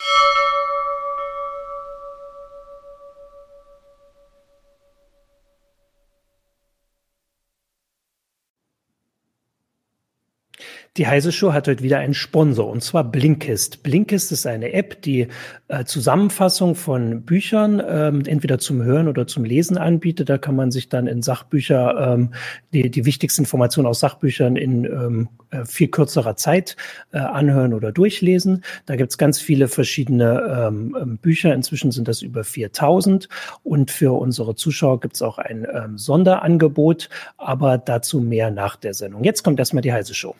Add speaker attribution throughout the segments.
Speaker 1: you Die Heise Show hat heute wieder einen Sponsor und zwar Blinkist. Blinkist ist eine App, die äh, Zusammenfassung von Büchern ähm, entweder zum Hören oder zum Lesen anbietet. Da kann man sich dann in Sachbücher ähm, die, die wichtigsten Informationen aus Sachbüchern in ähm, äh, viel kürzerer Zeit äh, anhören oder durchlesen. Da gibt's ganz viele verschiedene ähm, ähm Bücher. Inzwischen sind das über 4000 und für unsere Zuschauer gibt's auch ein ähm, Sonderangebot, aber dazu mehr nach der Sendung. Jetzt kommt erstmal die Heise Show.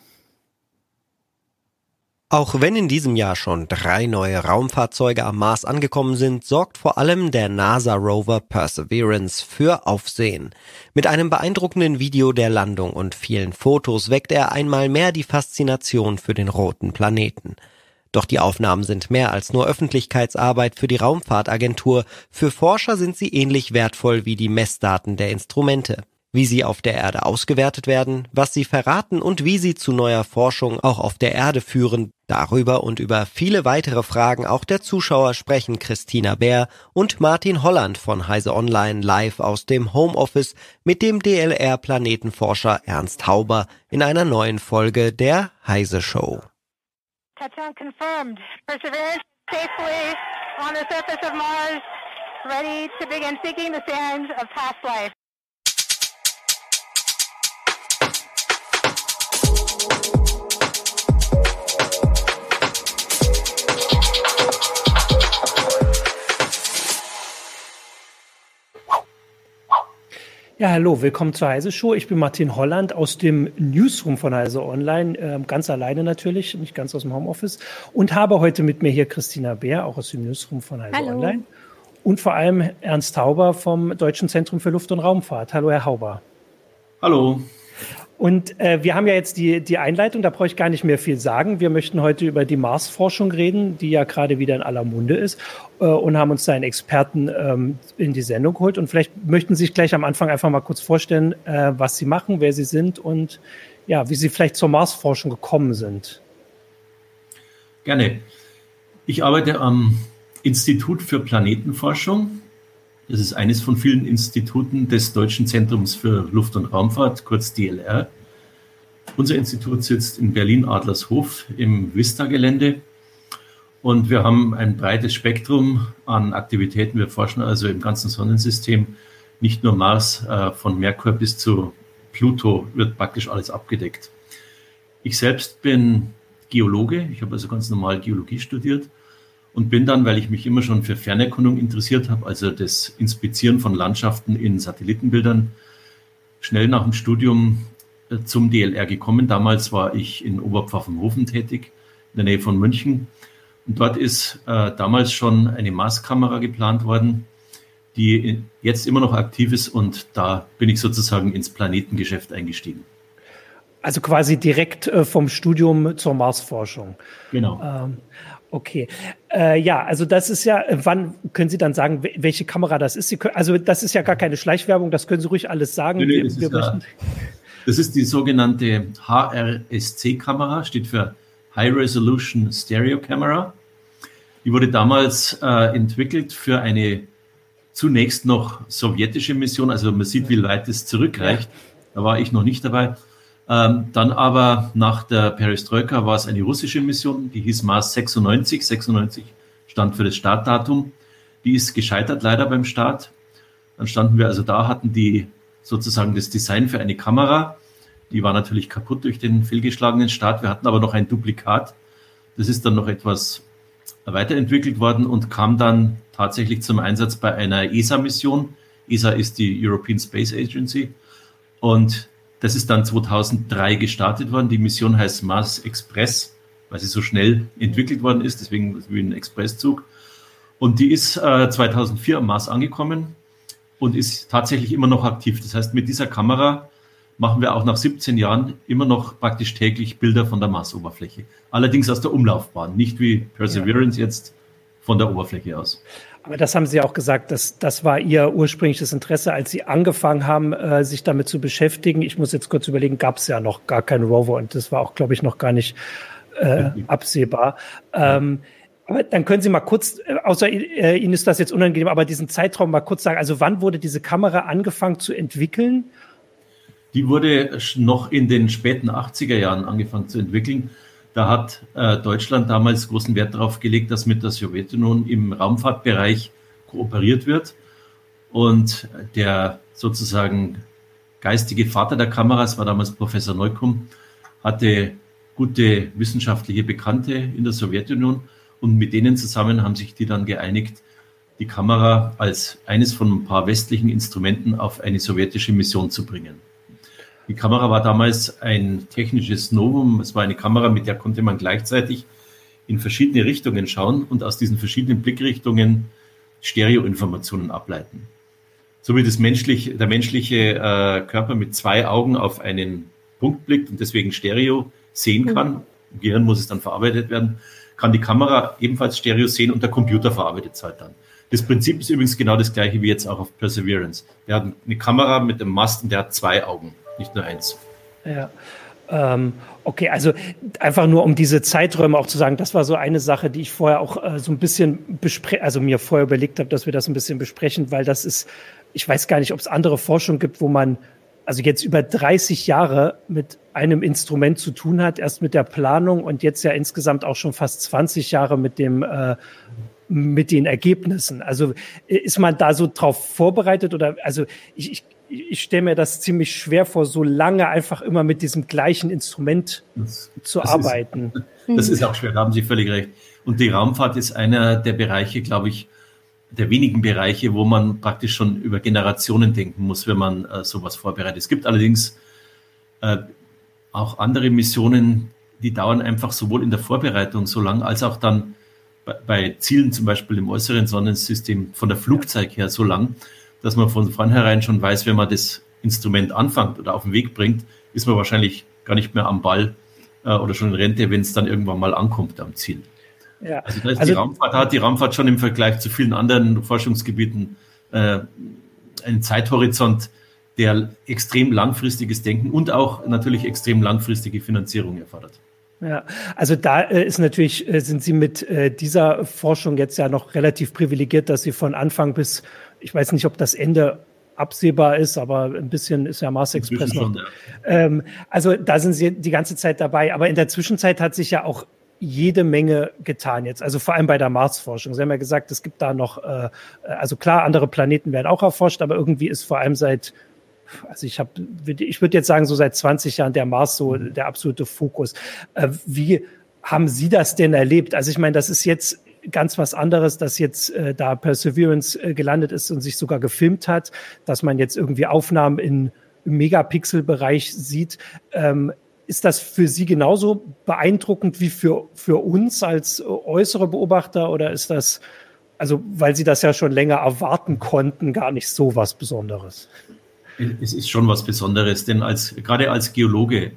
Speaker 2: Auch wenn in diesem Jahr schon drei neue Raumfahrzeuge am Mars angekommen sind, sorgt vor allem der NASA-Rover Perseverance für Aufsehen. Mit einem beeindruckenden Video der Landung und vielen Fotos weckt er einmal mehr die Faszination für den roten Planeten. Doch die Aufnahmen sind mehr als nur Öffentlichkeitsarbeit für die Raumfahrtagentur. Für Forscher sind sie ähnlich wertvoll wie die Messdaten der Instrumente wie sie auf der Erde ausgewertet werden, was sie verraten und wie sie zu neuer Forschung auch auf der Erde führen. Darüber und über viele weitere Fragen auch der Zuschauer sprechen Christina Bär und Martin Holland von Heise Online live aus dem Homeoffice mit dem DLR Planetenforscher Ernst Hauber in einer neuen Folge der Heise Show. Touchdown confirmed. Perseverance safely on the surface of Mars, ready to begin seeking the sands of past life.
Speaker 1: Ja, hallo, willkommen zur Heise Show. Ich bin Martin Holland aus dem Newsroom von Heise Online, äh, ganz alleine natürlich, nicht ganz aus dem Homeoffice und habe heute mit mir hier Christina Bär, auch aus dem Newsroom von Heise hallo. Online und vor allem Ernst Hauber vom Deutschen Zentrum für Luft- und Raumfahrt. Hallo, Herr Hauber.
Speaker 3: Hallo.
Speaker 1: Und äh, wir haben ja jetzt die, die Einleitung, da brauche ich gar nicht mehr viel sagen. Wir möchten heute über die Marsforschung reden, die ja gerade wieder in aller Munde ist äh, und haben uns da einen Experten ähm, in die Sendung geholt. Und vielleicht möchten Sie sich gleich am Anfang einfach mal kurz vorstellen, äh, was Sie machen, wer Sie sind und ja, wie Sie vielleicht zur Marsforschung gekommen sind.
Speaker 3: Gerne. Ich arbeite am Institut für Planetenforschung. Das ist eines von vielen Instituten des Deutschen Zentrums für Luft- und Raumfahrt, kurz DLR. Unser Institut sitzt in Berlin-Adlershof im Vista-Gelände und wir haben ein breites Spektrum an Aktivitäten. Wir forschen also im ganzen Sonnensystem, nicht nur Mars, äh, von Merkur bis zu Pluto wird praktisch alles abgedeckt. Ich selbst bin Geologe, ich habe also ganz normal Geologie studiert und bin dann, weil ich mich immer schon für Fernerkundung interessiert habe, also das Inspizieren von Landschaften in Satellitenbildern, schnell nach dem Studium äh, zum DLR gekommen. Damals war ich in Oberpfaffenhofen tätig, in der Nähe von München. Und dort ist äh, damals schon eine Maßkamera geplant worden, die jetzt immer noch aktiv ist. Und da bin ich sozusagen ins Planetengeschäft eingestiegen.
Speaker 1: Also quasi direkt äh, vom Studium zur Marsforschung.
Speaker 3: Genau.
Speaker 1: Ähm, Okay. Äh, ja, also das ist ja, wann können Sie dann sagen, welche Kamera das ist? Sie können, also das ist ja gar keine Schleichwerbung, das können Sie ruhig alles sagen. Nee,
Speaker 3: nee, das, wir, ist ja, das, ist die sogenannte HRSC-Kamera, steht für High Resolution Stereo Camera. Die wurde damals äh, entwickelt für eine zunächst noch sowjetische Mission, also man sieht, wie weit es zurückreicht. Da war ich noch nicht dabei. Ähm, dann aber nach der Perestroika war es eine russische Mission, die hieß Mars 96. 96 stand für das Startdatum. Die ist gescheitert leider beim Start. Dann standen wir also da, hatten die sozusagen das Design für eine Kamera. Die war natürlich kaputt durch den fehlgeschlagenen Start. Wir hatten aber noch ein Duplikat. Das ist dann noch etwas weiterentwickelt worden und kam dann tatsächlich zum Einsatz bei einer ESA-Mission. ESA ist die European Space Agency. Und das ist dann 2003 gestartet worden. Die Mission heißt Mars Express weil sie so schnell entwickelt worden ist, deswegen wie ein Expresszug. Und die ist äh, 2004 am Mars angekommen und ist tatsächlich immer noch aktiv. Das heißt, mit dieser Kamera machen wir auch nach 17 Jahren immer noch praktisch täglich Bilder von der Marsoberfläche. Allerdings aus der Umlaufbahn, nicht wie Perseverance ja. jetzt von der Oberfläche aus.
Speaker 1: Aber das haben Sie auch gesagt, dass das war Ihr ursprüngliches Interesse, als Sie angefangen haben, äh, sich damit zu beschäftigen. Ich muss jetzt kurz überlegen, gab es ja noch gar keinen Rover und das war auch, glaube ich, noch gar nicht äh, absehbar. Ähm, aber dann können Sie mal kurz, äh, außer äh, Ihnen ist das jetzt unangenehm, aber diesen Zeitraum mal kurz sagen. Also wann wurde diese Kamera angefangen zu entwickeln?
Speaker 3: Die wurde noch in den späten 80er Jahren angefangen zu entwickeln. Da hat äh, Deutschland damals großen Wert darauf gelegt, dass mit der Sowjetunion im Raumfahrtbereich kooperiert wird. Und der sozusagen geistige Vater der Kameras war damals Professor Neukum, hatte gute wissenschaftliche Bekannte in der Sowjetunion und mit denen zusammen haben sich die dann geeinigt, die Kamera als eines von ein paar westlichen Instrumenten auf eine sowjetische Mission zu bringen. Die Kamera war damals ein technisches Novum. Es war eine Kamera, mit der konnte man gleichzeitig in verschiedene Richtungen schauen und aus diesen verschiedenen Blickrichtungen Stereoinformationen ableiten. So wie das menschlich, der menschliche äh, Körper mit zwei Augen auf einen Punkt blickt und deswegen Stereo sehen kann, im Gehirn muss es dann verarbeitet werden, kann die Kamera ebenfalls Stereo sehen und der Computer verarbeitet es halt dann. Das Prinzip ist übrigens genau das gleiche wie jetzt auch auf Perseverance. Der hat eine Kamera mit einem Mast und der hat zwei Augen nicht nur eins.
Speaker 1: Ja. Ähm, okay, also einfach nur um diese Zeiträume auch zu sagen, das war so eine Sache, die ich vorher auch äh, so ein bisschen bespreche, also mir vorher überlegt habe, dass wir das ein bisschen besprechen, weil das ist, ich weiß gar nicht, ob es andere Forschung gibt, wo man also jetzt über 30 Jahre mit einem Instrument zu tun hat, erst mit der Planung und jetzt ja insgesamt auch schon fast 20 Jahre mit dem äh, mit den Ergebnissen. Also ist man da so drauf vorbereitet oder also ich, ich ich stelle mir das ziemlich schwer vor, so lange einfach immer mit diesem gleichen Instrument das, zu das arbeiten.
Speaker 3: Ist, das ist auch schwer, da haben Sie völlig recht. Und die Raumfahrt ist einer der Bereiche, glaube ich, der wenigen Bereiche, wo man praktisch schon über Generationen denken muss, wenn man äh, sowas vorbereitet. Es gibt allerdings äh, auch andere Missionen, die dauern einfach sowohl in der Vorbereitung so lang, als auch dann bei, Zielen, zum Beispiel im äußeren Sonnensystem, von der Flugzeit her so lang, dass man von vornherein schon weiß, wenn man das Instrument anfängt oder auf den Weg bringt, ist man wahrscheinlich gar nicht mehr am Ball äh, oder schon in Rente, wenn es dann irgendwann mal ankommt am Ziel. Ja. Also, da also die Raumfahrt hat die Raumfahrt schon im Vergleich zu vielen anderen Forschungsgebieten äh, einen Zeithorizont, der extrem langfristiges Denken und auch natürlich extrem langfristige Finanzierung erfordert.
Speaker 1: Ja, also da äh, ist natürlich, äh, sind Sie mit äh, dieser Forschung jetzt ja noch relativ privilegiert, dass Sie von Anfang bis ich weiß nicht, ob das Ende absehbar ist, aber ein bisschen ist ja Mars Express noch. ja. ähm, also da sind sie die ganze Zeit dabei. Aber in der Zwischenzeit hat sich ja auch jede Menge getan jetzt. Also vor allem bei der Marsforschung. Sie haben ja gesagt, es gibt da noch, äh, also klar, andere Planeten werden auch erforscht, aber irgendwie ist vor allem seit also ich habe, ich würde jetzt sagen, so seit 20 Jahren der Mars so der absolute Fokus. Äh, wie haben Sie das denn erlebt? Also ich meine, das ist jetzt ganz was anderes, dass jetzt äh, da Perseverance äh, gelandet ist und sich sogar gefilmt hat, dass man jetzt irgendwie Aufnahmen in, im Megapixel-Bereich sieht. Ähm, ist das für Sie genauso beeindruckend wie für, für uns als äh, äußere Beobachter oder ist das, also weil Sie das ja schon länger erwarten konnten, gar nicht so was Besonderes?
Speaker 3: Es ist schon was Besonderes, denn als, gerade als Geologe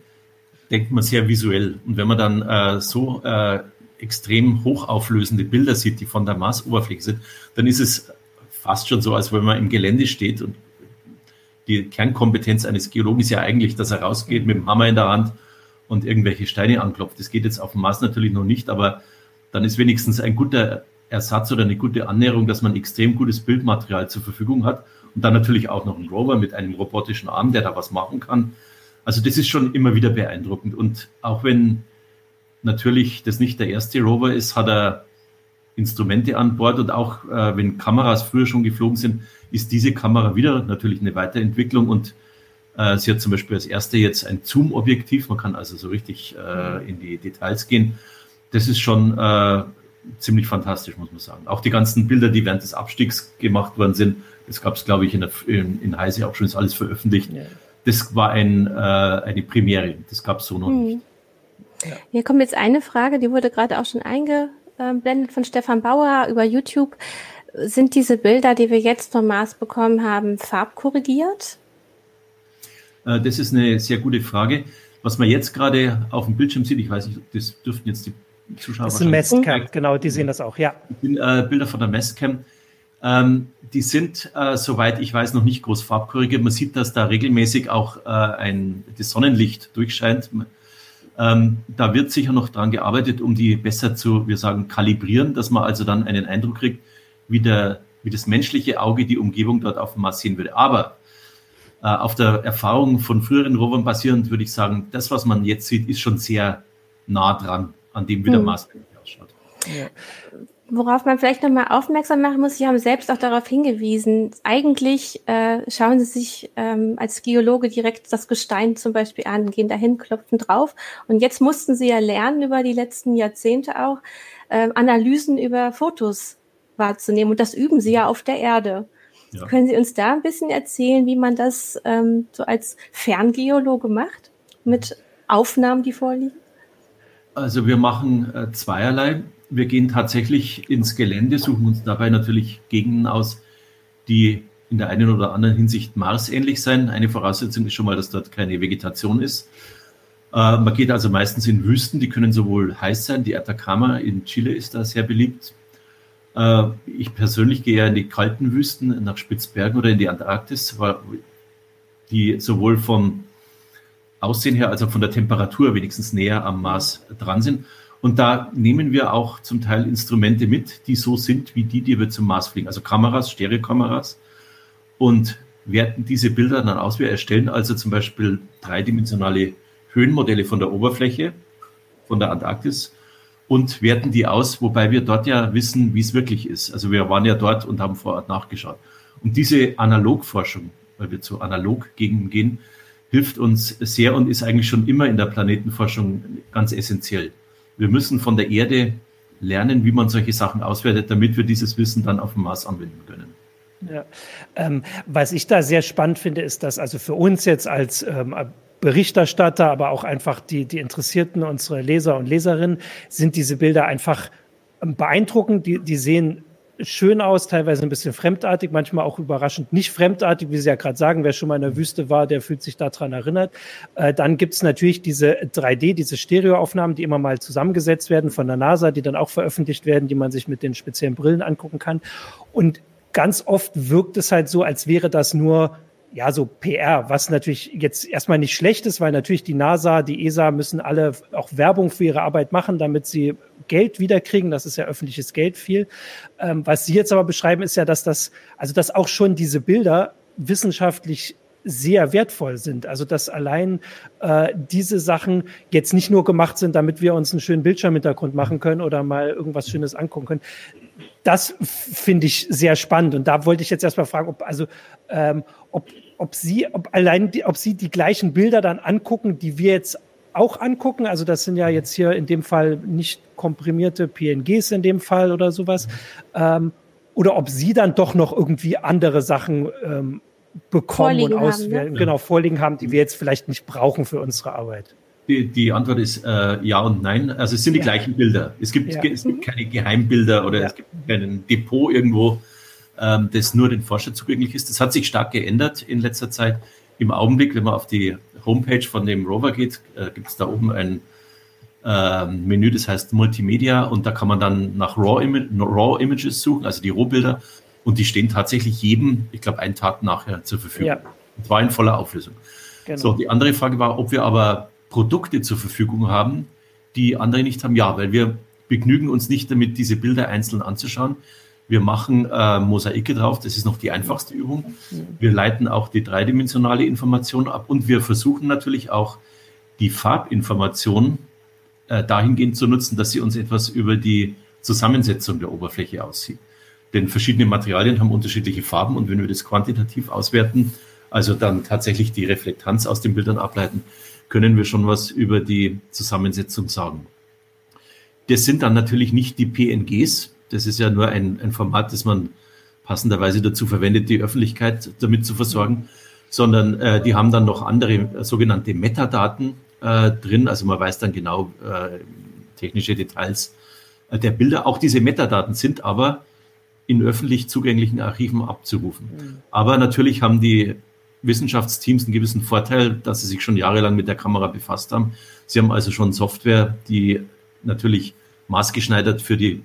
Speaker 3: denkt man sehr visuell. Und wenn man dann äh, so äh, extrem hochauflösende Bilder sieht, die von der Marsoberfläche sind, dann ist es fast schon so, als wenn man im Gelände steht und die Kernkompetenz eines Geologen ist ja eigentlich, dass er rausgeht mit dem Hammer in der Hand und irgendwelche Steine anklopft. Das geht jetzt auf dem Mars natürlich noch nicht, aber dann ist wenigstens ein guter Ersatz oder eine gute Annäherung, dass man extrem gutes Bildmaterial zur Verfügung hat. Und dann natürlich auch noch ein Rover mit einem robotischen Arm, der da was machen kann. Also das ist schon immer wieder beeindruckend. Und auch wenn natürlich das nicht der erste Rover ist, hat er Instrumente an Bord. Und auch äh, wenn Kameras früher schon geflogen sind, ist diese Kamera wieder natürlich eine Weiterentwicklung. Und äh, sie hat zum Beispiel als erste jetzt ein Zoom-Objektiv, man kann also so richtig äh, in die Details gehen. Das ist schon äh, ziemlich fantastisch, muss man sagen. Auch die ganzen Bilder, die während des Abstiegs gemacht worden sind, das gab es, glaube ich, in, der, in, in Heise auch schon, ist alles veröffentlicht. Ja. Das war ein, äh, eine Premiere, das gab es so noch mhm. nicht.
Speaker 4: Ja. Hier kommt jetzt eine Frage, die wurde gerade auch schon eingeblendet von Stefan Bauer über YouTube. Sind diese Bilder, die wir jetzt vom Mars bekommen haben, farbkorrigiert?
Speaker 3: Äh, das ist eine sehr gute Frage. Was man jetzt gerade auf dem Bildschirm sieht, ich weiß nicht, das dürften jetzt die Zuschauer.
Speaker 1: Das ist ein Messcam, genau, die sehen das auch, ja.
Speaker 3: Sind, äh, Bilder von der Messcam. Ähm, die sind, äh, soweit ich weiß, noch nicht groß farbkorrigiert. Man sieht, dass da regelmäßig auch äh, ein, das Sonnenlicht durchscheint. Ähm, da wird sicher noch dran gearbeitet, um die besser zu, wir sagen, kalibrieren, dass man also dann einen Eindruck kriegt, wie, der, wie das menschliche Auge die Umgebung dort auf dem Mars sehen würde. Aber äh, auf der Erfahrung von früheren Rovern basierend würde ich sagen, das, was man jetzt sieht, ist schon sehr nah dran an dem, wie der hm. Mars ausschaut.
Speaker 4: Ja. Worauf man vielleicht nochmal aufmerksam machen muss, Sie haben selbst auch darauf hingewiesen, eigentlich äh, schauen Sie sich ähm, als Geologe direkt das Gestein zum Beispiel an, gehen dahin, klopfen drauf. Und jetzt mussten Sie ja lernen über die letzten Jahrzehnte auch, äh, Analysen über Fotos wahrzunehmen. Und das üben Sie ja auf der Erde. Ja. Können Sie uns da ein bisschen erzählen, wie man das ähm, so als Ferngeologe macht, mit Aufnahmen, die vorliegen?
Speaker 3: Also wir machen äh, zweierlei. Wir gehen tatsächlich ins Gelände, suchen uns dabei natürlich Gegenden aus, die in der einen oder anderen Hinsicht Mars-ähnlich sein. Eine Voraussetzung ist schon mal, dass dort keine Vegetation ist. Äh, man geht also meistens in Wüsten, die können sowohl heiß sein, die Atacama in Chile ist da sehr beliebt. Äh, ich persönlich gehe ja in die kalten Wüsten, nach Spitzbergen oder in die Antarktis, die sowohl vom Aussehen her, also von der Temperatur wenigstens näher am Mars dran sind. Und da nehmen wir auch zum Teil Instrumente mit, die so sind wie die, die wir zum Mars fliegen. Also Kameras, Stereokameras und werten diese Bilder dann aus. Wir erstellen also zum Beispiel dreidimensionale Höhenmodelle von der Oberfläche, von der Antarktis und werten die aus, wobei wir dort ja wissen, wie es wirklich ist. Also wir waren ja dort und haben vor Ort nachgeschaut. Und diese Analogforschung, weil wir zu Analog-Gegenden gehen, hilft uns sehr und ist eigentlich schon immer in der Planetenforschung ganz essentiell. Wir müssen von der Erde lernen, wie man solche Sachen auswertet, damit wir dieses Wissen dann auf dem Mars anwenden können.
Speaker 1: Ja. Ähm, was ich da sehr spannend finde, ist, dass also für uns jetzt als ähm, Berichterstatter, aber auch einfach die, die Interessierten, unsere Leser und Leserinnen, sind diese Bilder einfach beeindruckend. Die, die sehen schön aus, teilweise ein bisschen fremdartig, manchmal auch überraschend nicht fremdartig, wie Sie ja gerade sagen, wer schon mal in der Wüste war, der fühlt sich daran erinnert. Äh, dann gibt's natürlich diese 3D, diese Stereoaufnahmen, die immer mal zusammengesetzt werden von der NASA, die dann auch veröffentlicht werden, die man sich mit den speziellen Brillen angucken kann. Und ganz oft wirkt es halt so, als wäre das nur ja, so PR, was natürlich jetzt erstmal nicht schlecht ist, weil natürlich die NASA, die ESA müssen alle auch Werbung für ihre Arbeit machen, damit sie Geld wiederkriegen. Das ist ja öffentliches Geld viel. Ähm, was Sie jetzt aber beschreiben, ist ja, dass das, also dass auch schon diese Bilder wissenschaftlich sehr wertvoll sind. Also dass allein äh, diese Sachen jetzt nicht nur gemacht sind, damit wir uns einen schönen Bildschirmhintergrund machen können oder mal irgendwas Schönes angucken können. Das finde ich sehr spannend. Und da wollte ich jetzt erstmal fragen, ob also ähm, ob ob Sie, ob allein, die, ob Sie die gleichen Bilder dann angucken, die wir jetzt auch angucken. Also das sind ja jetzt hier in dem Fall nicht komprimierte PNGs in dem Fall oder sowas. Ähm, oder ob Sie dann doch noch irgendwie andere Sachen ähm, bekommen vorliegen und auswählen, haben, ne? genau, vorliegen haben, die wir jetzt vielleicht nicht brauchen für unsere Arbeit.
Speaker 3: Die, die Antwort ist äh, ja und nein. Also es sind die ja. gleichen Bilder. Es gibt, ja. es gibt keine Geheimbilder oder ja. es gibt kein Depot irgendwo, ähm, das nur den Forscher zugänglich ist. Das hat sich stark geändert in letzter Zeit. Im Augenblick, wenn man auf die Homepage von dem Rover geht, äh, gibt es da oben ein äh, Menü, das heißt Multimedia und da kann man dann nach Raw, Ima Raw Images suchen, also die Rohbilder und die stehen tatsächlich jedem, ich glaube, einen Tag nachher zur Verfügung. Ja. Und zwar in voller Auflösung. Genau. So, die andere Frage war, ob wir aber Produkte zur Verfügung haben, die andere nicht haben. Ja, weil wir begnügen uns nicht damit, diese Bilder einzeln anzuschauen. Wir machen äh, Mosaike drauf, das ist noch die einfachste Übung. Wir leiten auch die dreidimensionale Information ab und wir versuchen natürlich auch die Farbinformation äh, dahingehend zu nutzen, dass sie uns etwas über die Zusammensetzung der Oberfläche aussieht. Denn verschiedene Materialien haben unterschiedliche Farben und wenn wir das quantitativ auswerten, also dann tatsächlich die Reflektanz aus den Bildern ableiten, können wir schon was über die Zusammensetzung sagen. Das sind dann natürlich nicht die PNGs, das ist ja nur ein, ein Format, das man passenderweise dazu verwendet, die Öffentlichkeit damit zu versorgen, sondern äh, die haben dann noch andere äh, sogenannte Metadaten, äh, drin. Also man weiß dann genau äh, technische Details äh, der Bilder. Auch diese Metadaten sind aber in öffentlich zugänglichen Archiven abzurufen. Mhm. Aber natürlich haben die Wissenschaftsteams einen gewissen Vorteil, dass sie sich schon jahrelang mit der Kamera befasst haben. Sie haben also schon Software, die natürlich maßgeschneidert für die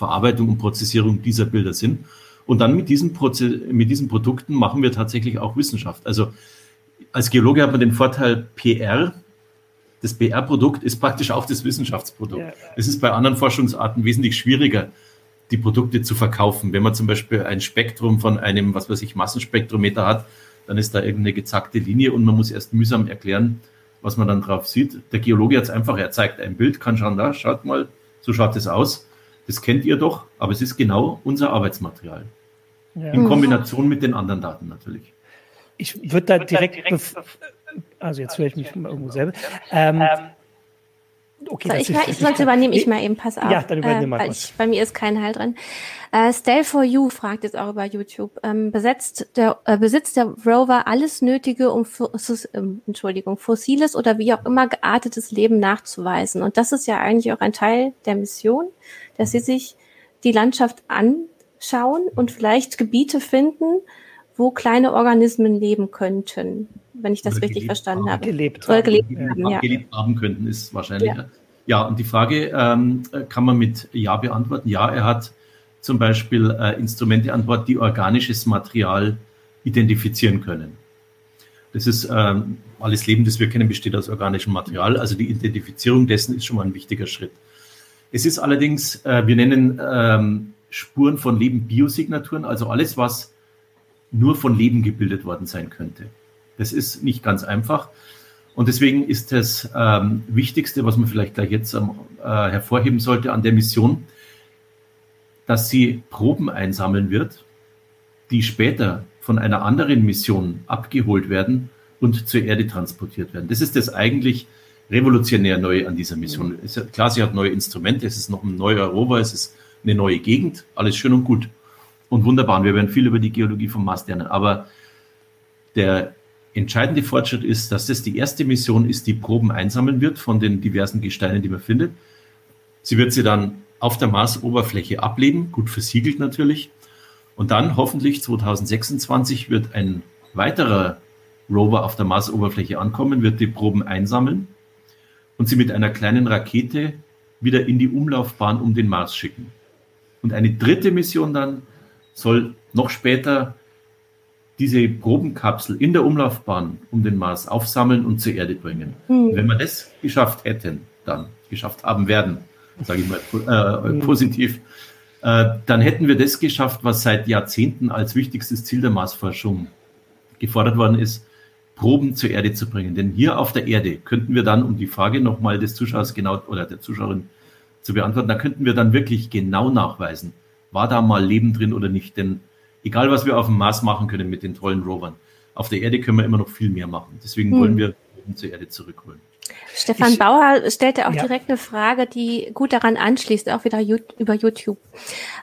Speaker 3: Verarbeitung und Prozessierung dieser Bilder sind. Und dann mit diesen, Proze mit diesen Produkten machen wir tatsächlich auch Wissenschaft. Also als Geologe hat man den Vorteil PR. Das PR-Produkt ist praktisch auch das Wissenschaftsprodukt. Ja. Es ist bei anderen Forschungsarten wesentlich schwieriger, die Produkte zu verkaufen. Wenn man zum Beispiel ein Spektrum von einem, was weiß ich, Massenspektrometer hat, dann ist da irgendeine gezackte Linie und man muss erst mühsam erklären, was man dann drauf sieht. Der Geologe hat es einfach, er zeigt ein Bild, kann schauen, da, schaut mal, so schaut es aus. Das kennt ihr doch, aber es ist genau unser Arbeitsmaterial. Ja. In Kombination mit den anderen Daten natürlich.
Speaker 1: Ich würde da direkt, direkt also jetzt höre ich mich irgendwo selber. Ähm,
Speaker 4: Okay, so, ich, ich, sonst übernehme ich mal eben, pass auf. Ja, dann übernehme äh, mal ich, Bei mir ist kein Halt drin. Äh, Stell for You fragt jetzt auch über YouTube. Ähm, besetzt der, äh, besitzt der Rover alles Nötige, um äh, Entschuldigung, fossiles oder wie auch immer geartetes Leben nachzuweisen? Und das ist ja eigentlich auch ein Teil der Mission, dass sie sich die Landschaft anschauen und vielleicht Gebiete finden, wo kleine Organismen leben könnten wenn ich das oder richtig verstanden haben, habe.
Speaker 1: Gelebt oder
Speaker 3: gelebt haben, ja. gelebt haben könnten, ist wahrscheinlich. Ja, ja und die Frage ähm, kann man mit Ja beantworten. Ja, er hat zum Beispiel äh, Instrumente an Bord, die organisches Material identifizieren können. Das ist ähm, alles Leben, das wir kennen, besteht aus organischem Material. Also die Identifizierung dessen ist schon mal ein wichtiger Schritt. Es ist allerdings, äh, wir nennen ähm, Spuren von Leben Biosignaturen, also alles, was nur von Leben gebildet worden sein könnte. Das ist nicht ganz einfach. Und deswegen ist das ähm, Wichtigste, was man vielleicht gleich jetzt ähm, äh, hervorheben sollte an der Mission, dass sie Proben einsammeln wird, die später von einer anderen Mission abgeholt werden und zur Erde transportiert werden. Das ist das eigentlich revolutionär Neue an dieser Mission. Ja, klar, sie hat neue Instrumente, es ist noch ein neuer Rover, es ist eine neue Gegend, alles schön und gut und wunderbar. Und wir werden viel über die Geologie vom Mars lernen. Aber der entscheidende Fortschritt ist, dass das die erste Mission ist, die Proben einsammeln wird von den diversen Gesteinen, die man findet. Sie wird sie dann auf der Marsoberfläche ablegen, gut versiegelt natürlich. Und dann hoffentlich 2026 wird ein weiterer Rover auf der Marsoberfläche ankommen, wird die Proben einsammeln und sie mit einer kleinen Rakete wieder in die Umlaufbahn um den Mars schicken. Und eine dritte Mission dann soll noch später diese Probenkapsel in der Umlaufbahn um den Mars aufsammeln und zur Erde bringen. Mhm. Wenn wir das geschafft hätten, dann geschafft haben werden, sage ich mal äh, mhm. positiv, äh, dann hätten wir das geschafft, was seit Jahrzehnten als wichtigstes Ziel der Marsforschung gefordert worden ist, Proben zur Erde zu bringen. Denn hier auf der Erde könnten wir dann, um die Frage nochmal des Zuschauers genau oder der Zuschauerin zu beantworten, da könnten wir dann wirklich genau nachweisen, war da mal Leben drin oder nicht. Denn egal was wir auf dem Mars machen können mit den tollen Rovern, auf der Erde können wir immer noch viel mehr machen. Deswegen hm. wollen wir zur Erde zurückholen.
Speaker 4: Stefan ich, Bauer stellte auch ja. direkt eine Frage, die gut daran anschließt, auch wieder über YouTube.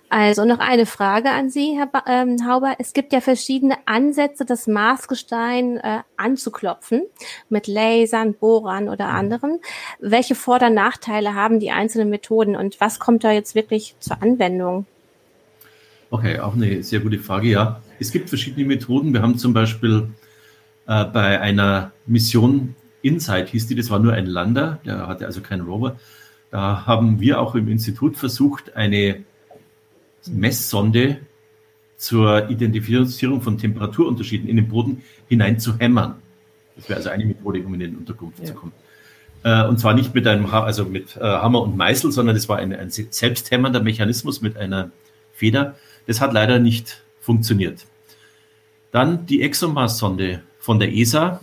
Speaker 4: Also noch eine Frage an Sie, Herr ba ähm, Hauber. Es gibt ja verschiedene Ansätze, das Marsgestein äh, anzuklopfen, mit Lasern, Bohrern oder mhm. anderen. Welche Vor- und Nachteile haben die einzelnen Methoden und was kommt da jetzt wirklich zur Anwendung?
Speaker 3: Okay, auch eine sehr gute Frage. Ja, es gibt verschiedene Methoden. Wir haben zum Beispiel äh, bei einer Mission Insight hieß die, das war nur ein Lander, der hatte also keinen Rover. Da haben wir auch im Institut versucht, eine Messsonde zur Identifizierung von Temperaturunterschieden in den Boden hinein zu hämmern. Das wäre also eine Methode, um in den Untergrund ja. zu kommen. Äh, und zwar nicht mit einem, also mit äh, Hammer und Meißel, sondern es war ein, ein selbsthämmernder Mechanismus mit einer Feder. Das hat leider nicht funktioniert. Dann die ExoMars-Sonde von der ESA,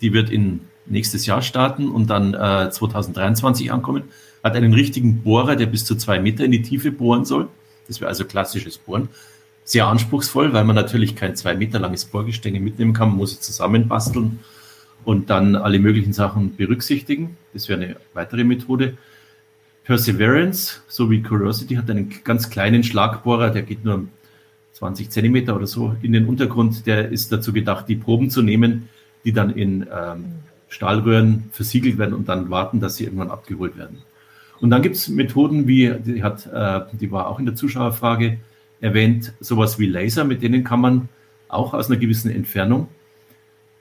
Speaker 3: die wird in nächstes Jahr starten und dann äh, 2023 ankommen, hat einen richtigen Bohrer, der bis zu zwei Meter in die Tiefe bohren soll. Das wäre also klassisches Bohren. Sehr anspruchsvoll, weil man natürlich kein zwei Meter langes Bohrgestänge mitnehmen kann. Man muss es zusammenbasteln und dann alle möglichen Sachen berücksichtigen. Das wäre eine weitere Methode. Perseverance sowie Curiosity hat einen ganz kleinen Schlagbohrer, der geht nur 20 Zentimeter oder so in den Untergrund. Der ist dazu gedacht, die Proben zu nehmen, die dann in ähm, Stahlröhren versiegelt werden und dann warten, dass sie irgendwann abgeholt werden. Und dann gibt es Methoden wie, die, hat, äh, die war auch in der Zuschauerfrage erwähnt, sowas wie Laser, mit denen kann man auch aus einer gewissen Entfernung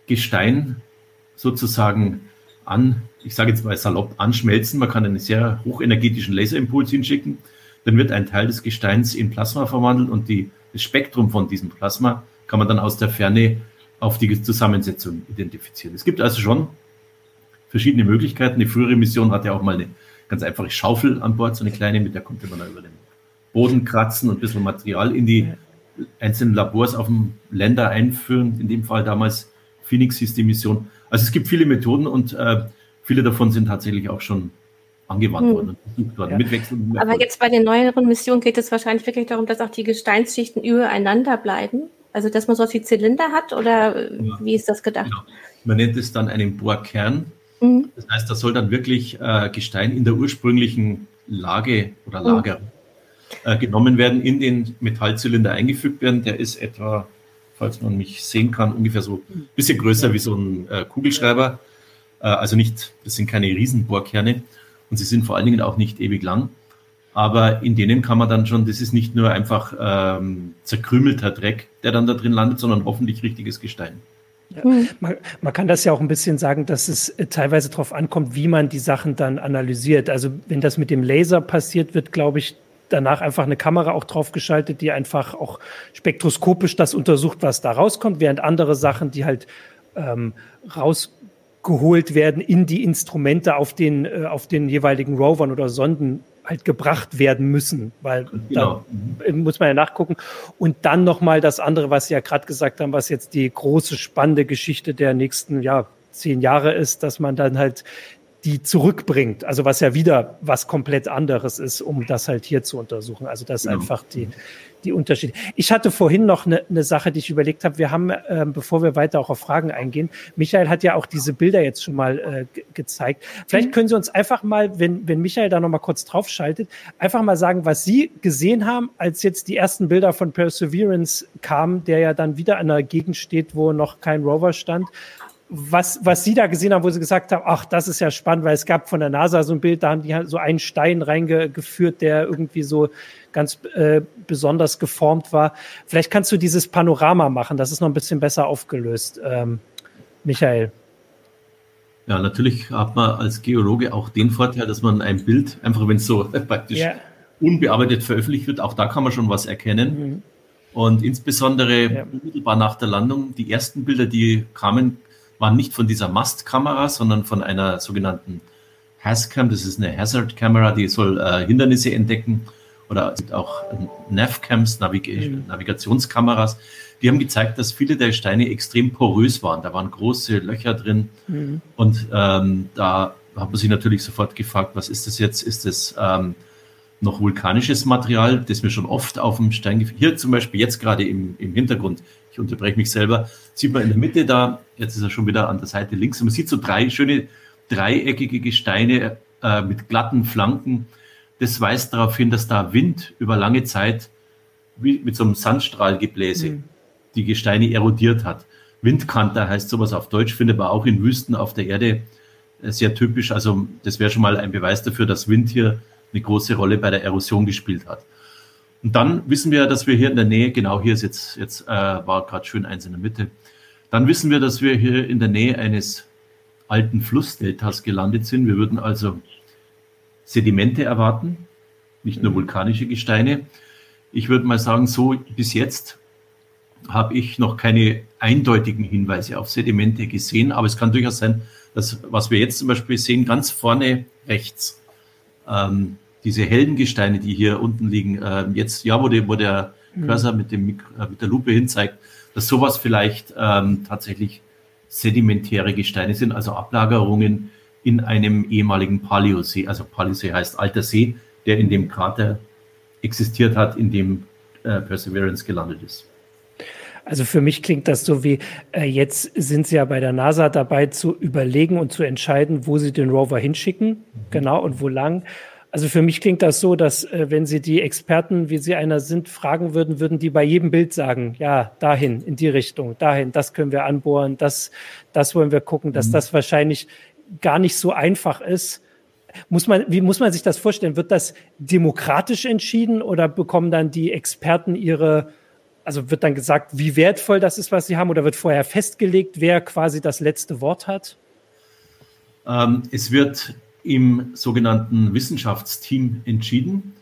Speaker 3: Gestein sozusagen an, ich sage jetzt mal salopp, anschmelzen. Man kann einen sehr hochenergetischen Laserimpuls hinschicken. Dann wird ein Teil des Gesteins in Plasma verwandelt und die, das Spektrum von diesem Plasma kann man dann aus der Ferne auf die Zusammensetzung identifizieren. Es gibt also schon verschiedene Möglichkeiten. Die frühere Mission hatte auch mal eine ganz einfache Schaufel an Bord, so eine kleine, mit der konnte man dann über den Boden kratzen und ein bisschen Material in die einzelnen Labors auf dem Länder einführen. In dem Fall damals Phoenix hieß die Mission. Also es gibt viele Methoden und äh, viele davon sind tatsächlich auch schon angewandt hm. worden und versucht worden. Ja. Mit
Speaker 4: Aber jetzt bei den neueren Missionen geht es wahrscheinlich wirklich darum, dass auch die Gesteinsschichten übereinander bleiben. Also dass man so wie Zylinder hat oder ja. wie ist das gedacht? Genau.
Speaker 3: Man nennt es dann einen Bohrkern. Mhm. Das heißt, da soll dann wirklich äh, Gestein in der ursprünglichen Lage oder. Lager mhm. äh, genommen werden, in den Metallzylinder eingefügt werden. Der ist etwa, falls man mich sehen kann, ungefähr so ein bisschen größer wie so ein äh, Kugelschreiber. Äh, also nicht, das sind keine Riesenbohrkerne und sie sind vor allen Dingen auch nicht ewig lang. Aber in denen kann man dann schon, das ist nicht nur einfach ähm, zerkrümelter Dreck, der dann da drin landet, sondern hoffentlich richtiges Gestein.
Speaker 1: Ja. Man, man, kann das ja auch ein bisschen sagen, dass es äh, teilweise darauf ankommt, wie man die Sachen dann analysiert. Also wenn das mit dem Laser passiert, wird, glaube ich, danach einfach eine Kamera auch draufgeschaltet, die einfach auch spektroskopisch das untersucht, was da rauskommt, während andere Sachen, die halt ähm, rausgeholt werden in die Instrumente auf den, äh, auf den jeweiligen Rovern oder Sonden halt gebracht werden müssen, weil genau. da muss man ja nachgucken. Und dann nochmal das andere, was Sie ja gerade gesagt haben, was jetzt die große spannende Geschichte der nächsten ja, zehn Jahre ist, dass man dann halt die zurückbringt. Also was ja wieder was komplett anderes ist, um das halt hier zu untersuchen. Also das ist genau. einfach die, die Unterschiede. Ich hatte vorhin noch eine, eine Sache, die ich überlegt habe. Wir haben, ähm, bevor wir weiter auch auf Fragen eingehen, Michael hat ja auch diese Bilder jetzt schon mal äh, gezeigt. Vielleicht mhm. können Sie uns einfach mal, wenn, wenn Michael da noch mal kurz draufschaltet, einfach mal sagen, was Sie gesehen haben, als jetzt die ersten Bilder von Perseverance kamen, der ja dann wieder an einer Gegend steht, wo noch kein Rover stand was, was Sie da gesehen haben, wo Sie gesagt haben, ach, das ist ja spannend, weil es gab von der NASA so ein Bild, da haben die halt so einen Stein reingeführt, der irgendwie so ganz äh, besonders geformt war. Vielleicht kannst du dieses Panorama machen, das ist noch ein bisschen besser aufgelöst, ähm, Michael.
Speaker 3: Ja, natürlich hat man als Geologe auch den Vorteil, dass man ein Bild, einfach wenn es so praktisch yeah. unbearbeitet veröffentlicht wird, auch da kann man schon was erkennen. Mhm. Und insbesondere ja. unmittelbar nach der Landung, die ersten Bilder, die kamen, waren nicht von dieser Mastkamera, sondern von einer sogenannten Hascam. Das ist eine Hazard-Kamera, die soll äh, Hindernisse entdecken. Oder auch Navcams, Navig mhm. Navigationskameras. Die haben gezeigt, dass viele der Steine extrem porös waren. Da waren große Löcher drin. Mhm. Und ähm, da hat man sich natürlich sofort gefragt, was ist das jetzt? Ist das ähm, noch vulkanisches Material, das mir schon oft auf dem Stein, hier zum Beispiel jetzt gerade im, im Hintergrund, ich unterbreche mich selber, sieht man in der Mitte da, jetzt ist er schon wieder an der Seite links, und man sieht so drei schöne dreieckige Gesteine äh, mit glatten Flanken. Das weist darauf hin, dass da Wind über lange Zeit wie mit so einem Sandstrahlgebläse mhm. die Gesteine erodiert hat. Windkanter heißt sowas auf Deutsch, findet man auch in Wüsten auf der Erde äh, sehr typisch. Also das wäre schon mal ein Beweis dafür, dass Wind hier eine große Rolle bei der Erosion gespielt hat. Und dann wissen wir, dass wir hier in der Nähe, genau hier ist jetzt, jetzt äh, war gerade schön eins in der Mitte, dann wissen wir, dass wir hier in der Nähe eines alten Flussdeltas gelandet sind. Wir würden also Sedimente erwarten, nicht nur mhm. vulkanische Gesteine. Ich würde mal sagen, so bis jetzt habe ich noch keine eindeutigen Hinweise auf Sedimente gesehen, aber es kann durchaus sein, dass was wir jetzt zum Beispiel sehen, ganz vorne rechts, ähm, diese hellen Gesteine, die hier unten liegen, äh, jetzt, ja, wo, die, wo der mhm. Cursor mit, dem, äh, mit der Lupe hinzeigt, dass sowas vielleicht ähm, tatsächlich sedimentäre Gesteine sind, also Ablagerungen in einem ehemaligen Paleosee. Also Paleosee heißt alter See, der in dem Krater existiert hat, in dem äh, Perseverance gelandet ist.
Speaker 1: Also für mich klingt das so wie, äh, jetzt sind sie ja bei der NASA dabei zu überlegen und zu entscheiden, wo sie den Rover hinschicken, mhm. genau, und wo lang. Also für mich klingt das so, dass äh, wenn Sie die Experten, wie Sie einer sind, fragen würden, würden die bei jedem Bild sagen, ja, dahin, in die Richtung, dahin, das können wir anbohren, das, das wollen wir gucken, dass mhm. das wahrscheinlich gar nicht so einfach ist. Muss man, wie muss man sich das vorstellen? Wird das demokratisch entschieden oder bekommen dann die Experten ihre, also wird dann gesagt, wie wertvoll das ist, was sie haben, oder wird vorher festgelegt, wer quasi das letzte Wort hat?
Speaker 3: Ähm, es wird im sogenannten Wissenschaftsteam entschieden.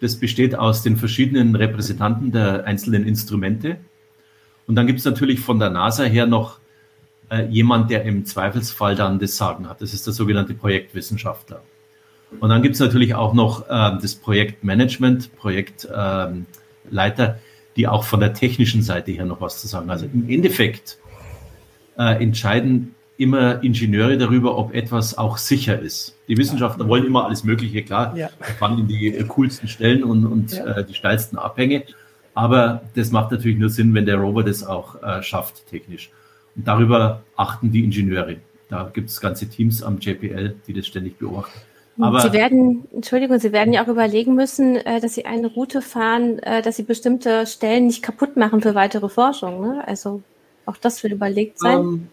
Speaker 3: Das besteht aus den verschiedenen Repräsentanten der einzelnen Instrumente. Und dann gibt es natürlich von der NASA her noch äh, jemand, der im Zweifelsfall dann das Sagen hat. Das ist der sogenannte Projektwissenschaftler. Und dann gibt es natürlich auch noch äh, das Projektmanagement, Projektleiter, ähm, die auch von der technischen Seite her noch was zu sagen. Also im Endeffekt äh, entscheiden immer Ingenieure darüber, ob etwas auch sicher ist. Die Wissenschaftler wollen immer alles Mögliche, klar, ja. fahren in die coolsten Stellen und, und ja. äh, die steilsten Abhänge. Aber das macht natürlich nur Sinn, wenn der Rover das auch äh, schafft, technisch. Und darüber achten die Ingenieure. Da gibt es ganze Teams am JPL, die das ständig beobachten.
Speaker 4: Aber Sie werden, Entschuldigung, Sie werden ja auch überlegen müssen, äh, dass Sie eine Route fahren, äh, dass Sie bestimmte Stellen nicht kaputt machen für weitere Forschung. Ne? Also auch das wird überlegt sein. Ähm,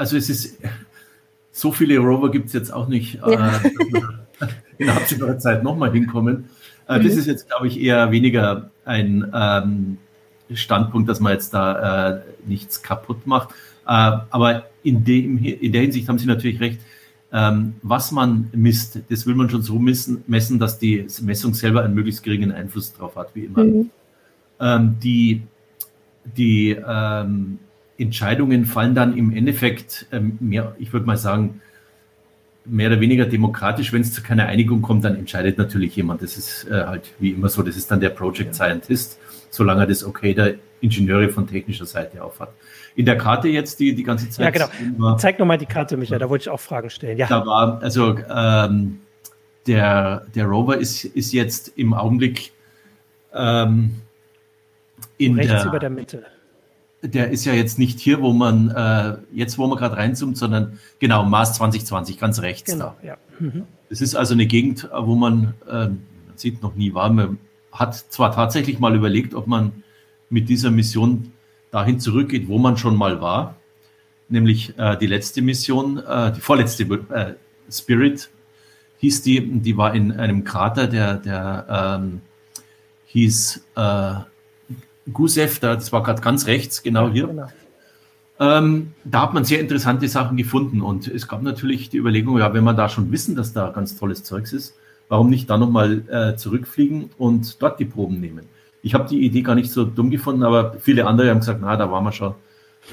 Speaker 3: also es ist, so viele Rover gibt es jetzt auch nicht, ja. äh, in absehbarer Zeit nochmal hinkommen. Äh, mhm. Das ist jetzt, glaube ich, eher weniger ein ähm, Standpunkt, dass man jetzt da äh, nichts kaputt macht. Äh, aber in, dem, in der Hinsicht haben Sie natürlich recht. Ähm, was man misst, das will man schon so messen, messen, dass die Messung selber einen möglichst geringen Einfluss darauf hat, wie immer. Mhm. Ähm, die die ähm, Entscheidungen fallen dann im Endeffekt ähm, mehr, ich würde mal sagen, mehr oder weniger demokratisch. Wenn es zu keiner Einigung kommt, dann entscheidet natürlich jemand. Das ist äh, halt wie immer so. Das ist dann der Project Scientist, solange er das Okay der Ingenieure von technischer Seite auf hat. In der Karte jetzt die, die ganze Zeit.
Speaker 1: Ja, genau. War, Zeig nochmal die Karte, Michael, da wollte ich auch Fragen stellen. Ja.
Speaker 3: Da war, also ähm, der, der Rover ist, ist jetzt im Augenblick ähm, in
Speaker 1: Rechts
Speaker 3: der,
Speaker 1: über der Mitte
Speaker 3: der ist ja jetzt nicht hier, wo man, äh, jetzt wo man gerade reinzoomt, sondern genau, Mars 2020, ganz rechts genau, da. Ja. Mhm. Es ist also eine Gegend, wo man, äh, man sieht noch nie war. Man hat zwar tatsächlich mal überlegt, ob man mit dieser Mission dahin zurückgeht, wo man schon mal war, nämlich äh, die letzte Mission, äh, die vorletzte äh, Spirit hieß die, die war in einem Krater, der, der ähm, hieß Gusev, das war gerade ganz rechts, genau hier. Genau. Ähm, da hat man sehr interessante Sachen gefunden und es gab natürlich die Überlegung, ja, wenn man da schon wissen, dass da ganz tolles Zeugs ist, warum nicht da nochmal äh, zurückfliegen und dort die Proben nehmen? Ich habe die Idee gar nicht so dumm gefunden, aber viele andere haben gesagt, na, da waren wir schon,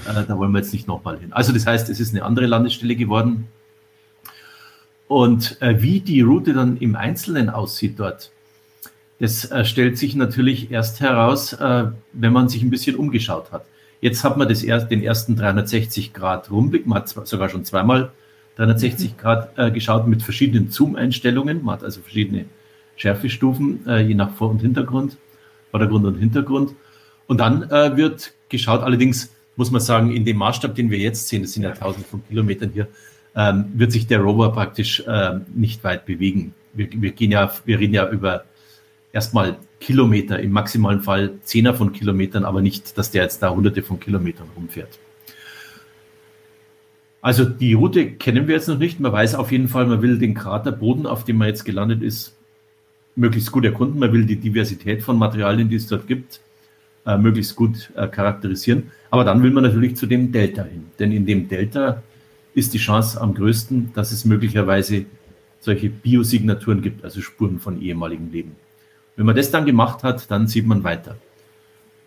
Speaker 3: äh, da wollen wir jetzt nicht nochmal hin. Also das heißt, es ist eine andere Landestelle geworden. Und äh, wie die Route dann im Einzelnen aussieht dort, das äh, stellt sich natürlich erst heraus, äh, wenn man sich ein bisschen umgeschaut hat. Jetzt hat man das erst, den ersten 360 Grad Rumblick, man hat sogar schon zweimal 360 mhm. Grad äh, geschaut mit verschiedenen Zoom-Einstellungen. Man hat also verschiedene Schärfestufen, äh, je nach Vor- und Hintergrund, Vordergrund und Hintergrund. Und dann äh, wird geschaut, allerdings muss man sagen, in dem Maßstab, den wir jetzt sehen, das sind ja tausend von Kilometern hier, ähm, wird sich der Rover praktisch äh, nicht weit bewegen. Wir, wir gehen ja, wir reden ja über erstmal Kilometer, im maximalen Fall Zehner von Kilometern, aber nicht, dass der jetzt da hunderte von Kilometern rumfährt. Also die Route kennen wir jetzt noch nicht. Man weiß auf jeden Fall, man will den Kraterboden, auf dem man jetzt gelandet ist, möglichst gut erkunden. Man will die Diversität von Materialien, die es dort gibt, äh, möglichst gut äh, charakterisieren. Aber dann will man natürlich zu dem Delta hin. Denn in dem Delta ist die Chance am größten, dass es möglicherweise solche Biosignaturen gibt, also Spuren von ehemaligem Leben. Wenn man das dann gemacht hat, dann sieht man weiter.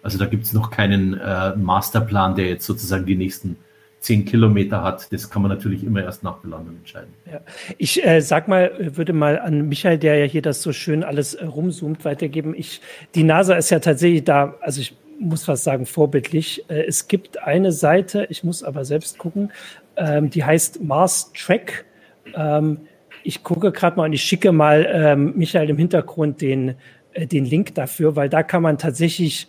Speaker 3: Also da gibt es noch keinen äh, Masterplan, der jetzt sozusagen die nächsten zehn Kilometer hat. Das kann man natürlich immer erst nach Belandung entscheiden.
Speaker 1: Ja. Ich äh, sag mal, würde mal an Michael, der ja hier das so schön alles äh, rumzoomt, weitergeben. Ich, die NASA ist ja tatsächlich da, also ich muss was sagen, vorbildlich. Äh, es gibt eine Seite, ich muss aber selbst gucken, ähm, die heißt Mars Track. Ähm, ich gucke gerade mal und ich schicke mal ähm, Michael im Hintergrund den äh, den Link dafür, weil da kann man tatsächlich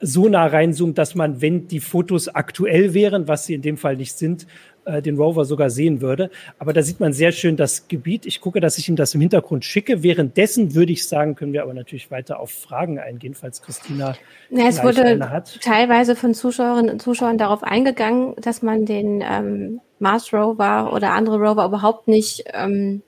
Speaker 1: so nah reinzoomt, dass man, wenn die Fotos aktuell wären, was sie in dem Fall nicht sind, äh, den Rover sogar sehen würde. Aber da sieht man sehr schön das Gebiet. Ich gucke, dass ich Ihnen das im Hintergrund schicke. Währenddessen würde ich sagen, können wir aber natürlich weiter auf Fragen eingehen, falls Christina
Speaker 4: ja, es wurde teilweise von Zuschauerinnen und Zuschauern darauf eingegangen, dass man den ähm, Mars Rover oder andere Rover überhaupt nicht ähm,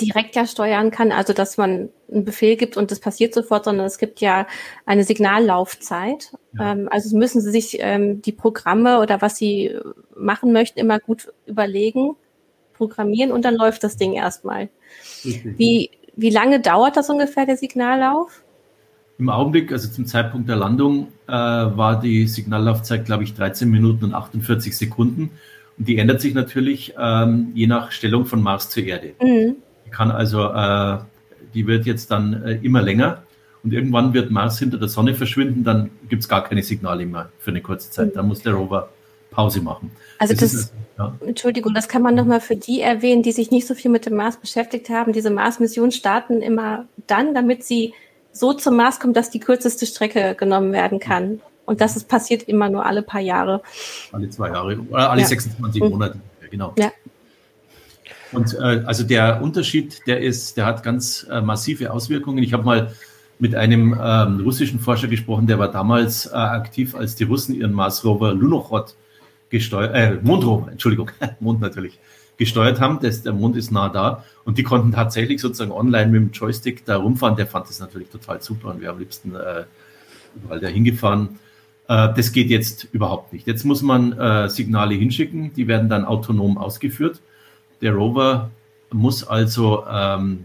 Speaker 4: direkt ja steuern kann, also dass man einen Befehl gibt und das passiert sofort, sondern es gibt ja eine Signallaufzeit. Ja. Ähm, also müssen Sie sich ähm, die Programme oder was Sie machen möchten immer gut überlegen, programmieren und dann läuft das Ding erstmal. Wie, wie lange dauert das ungefähr, der Signallauf?
Speaker 3: Im Augenblick, also zum Zeitpunkt der Landung, äh, war die Signallaufzeit, glaube ich, 13 Minuten und 48 Sekunden. Und die ändert sich natürlich ähm, je nach Stellung von Mars zur Erde. Mhm. Die kann also, äh, die wird jetzt dann äh, immer länger und irgendwann wird Mars hinter der Sonne verschwinden, dann gibt es gar keine Signale mehr für eine kurze Zeit. Dann muss der Rover Pause machen.
Speaker 4: Also das, das ist, ja. Entschuldigung, das kann man nochmal für die erwähnen, die sich nicht so viel mit dem Mars beschäftigt haben. Diese Mars-Missionen starten immer dann, damit sie so zum Mars kommen, dass die kürzeste Strecke genommen werden kann. Und das ist, passiert immer nur alle paar Jahre.
Speaker 3: Alle zwei Jahre oder alle ja. 26 Monate, genau. Ja. Und äh, also der Unterschied, der ist, der hat ganz äh, massive Auswirkungen. Ich habe mal mit einem ähm, russischen Forscher gesprochen, der war damals äh, aktiv, als die Russen ihren Mars Rover Lunokhod gesteuert, äh, Mondrover, Entschuldigung, Mond natürlich, gesteuert haben. Das, der Mond ist nah da und die konnten tatsächlich sozusagen online mit dem Joystick da rumfahren. Der fand das natürlich total super und wir am liebsten äh, überall da hingefahren. Äh, das geht jetzt überhaupt nicht. Jetzt muss man äh, Signale hinschicken, die werden dann autonom ausgeführt. Der Rover muss also ähm,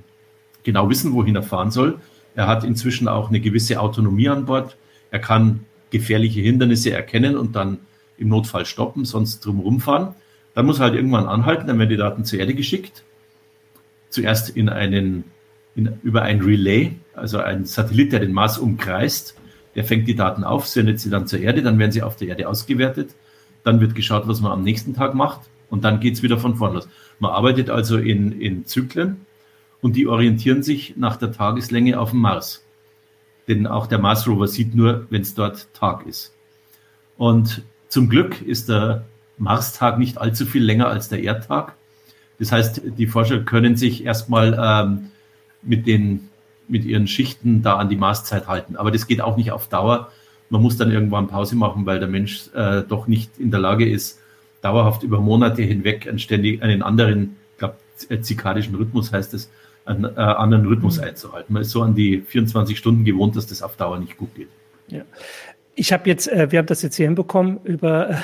Speaker 3: genau wissen, wohin er fahren soll. Er hat inzwischen auch eine gewisse Autonomie an Bord. Er kann gefährliche Hindernisse erkennen und dann im Notfall stoppen, sonst drumherum fahren. Dann muss er halt irgendwann anhalten, dann werden die Daten zur Erde geschickt. Zuerst in einen, in, über ein Relay, also ein Satellit, der den Mars umkreist. Der fängt die Daten auf, sendet sie dann zur Erde, dann werden sie auf der Erde ausgewertet. Dann wird geschaut, was man am nächsten Tag macht und dann geht es wieder von vorn los. Man arbeitet also in, in Zyklen und die orientieren sich nach der Tageslänge auf dem Mars. Denn auch der Mars Rover sieht nur, wenn es dort Tag ist. Und zum Glück ist der Marstag nicht allzu viel länger als der Erdtag. Das heißt, die Forscher können sich erstmal ähm, mit, den, mit ihren Schichten da an die Marszeit halten. Aber das geht auch nicht auf Dauer. Man muss dann irgendwann Pause machen, weil der Mensch äh, doch nicht in der Lage ist, dauerhaft über Monate hinweg einen, ständig, einen anderen, ich glaube, zikadischen Rhythmus heißt es, einen äh, anderen Rhythmus mhm. einzuhalten. Man ist so an die 24 Stunden gewohnt, dass das auf Dauer nicht gut geht.
Speaker 1: Ja. Ich habe jetzt, äh, wir haben das jetzt hier hinbekommen über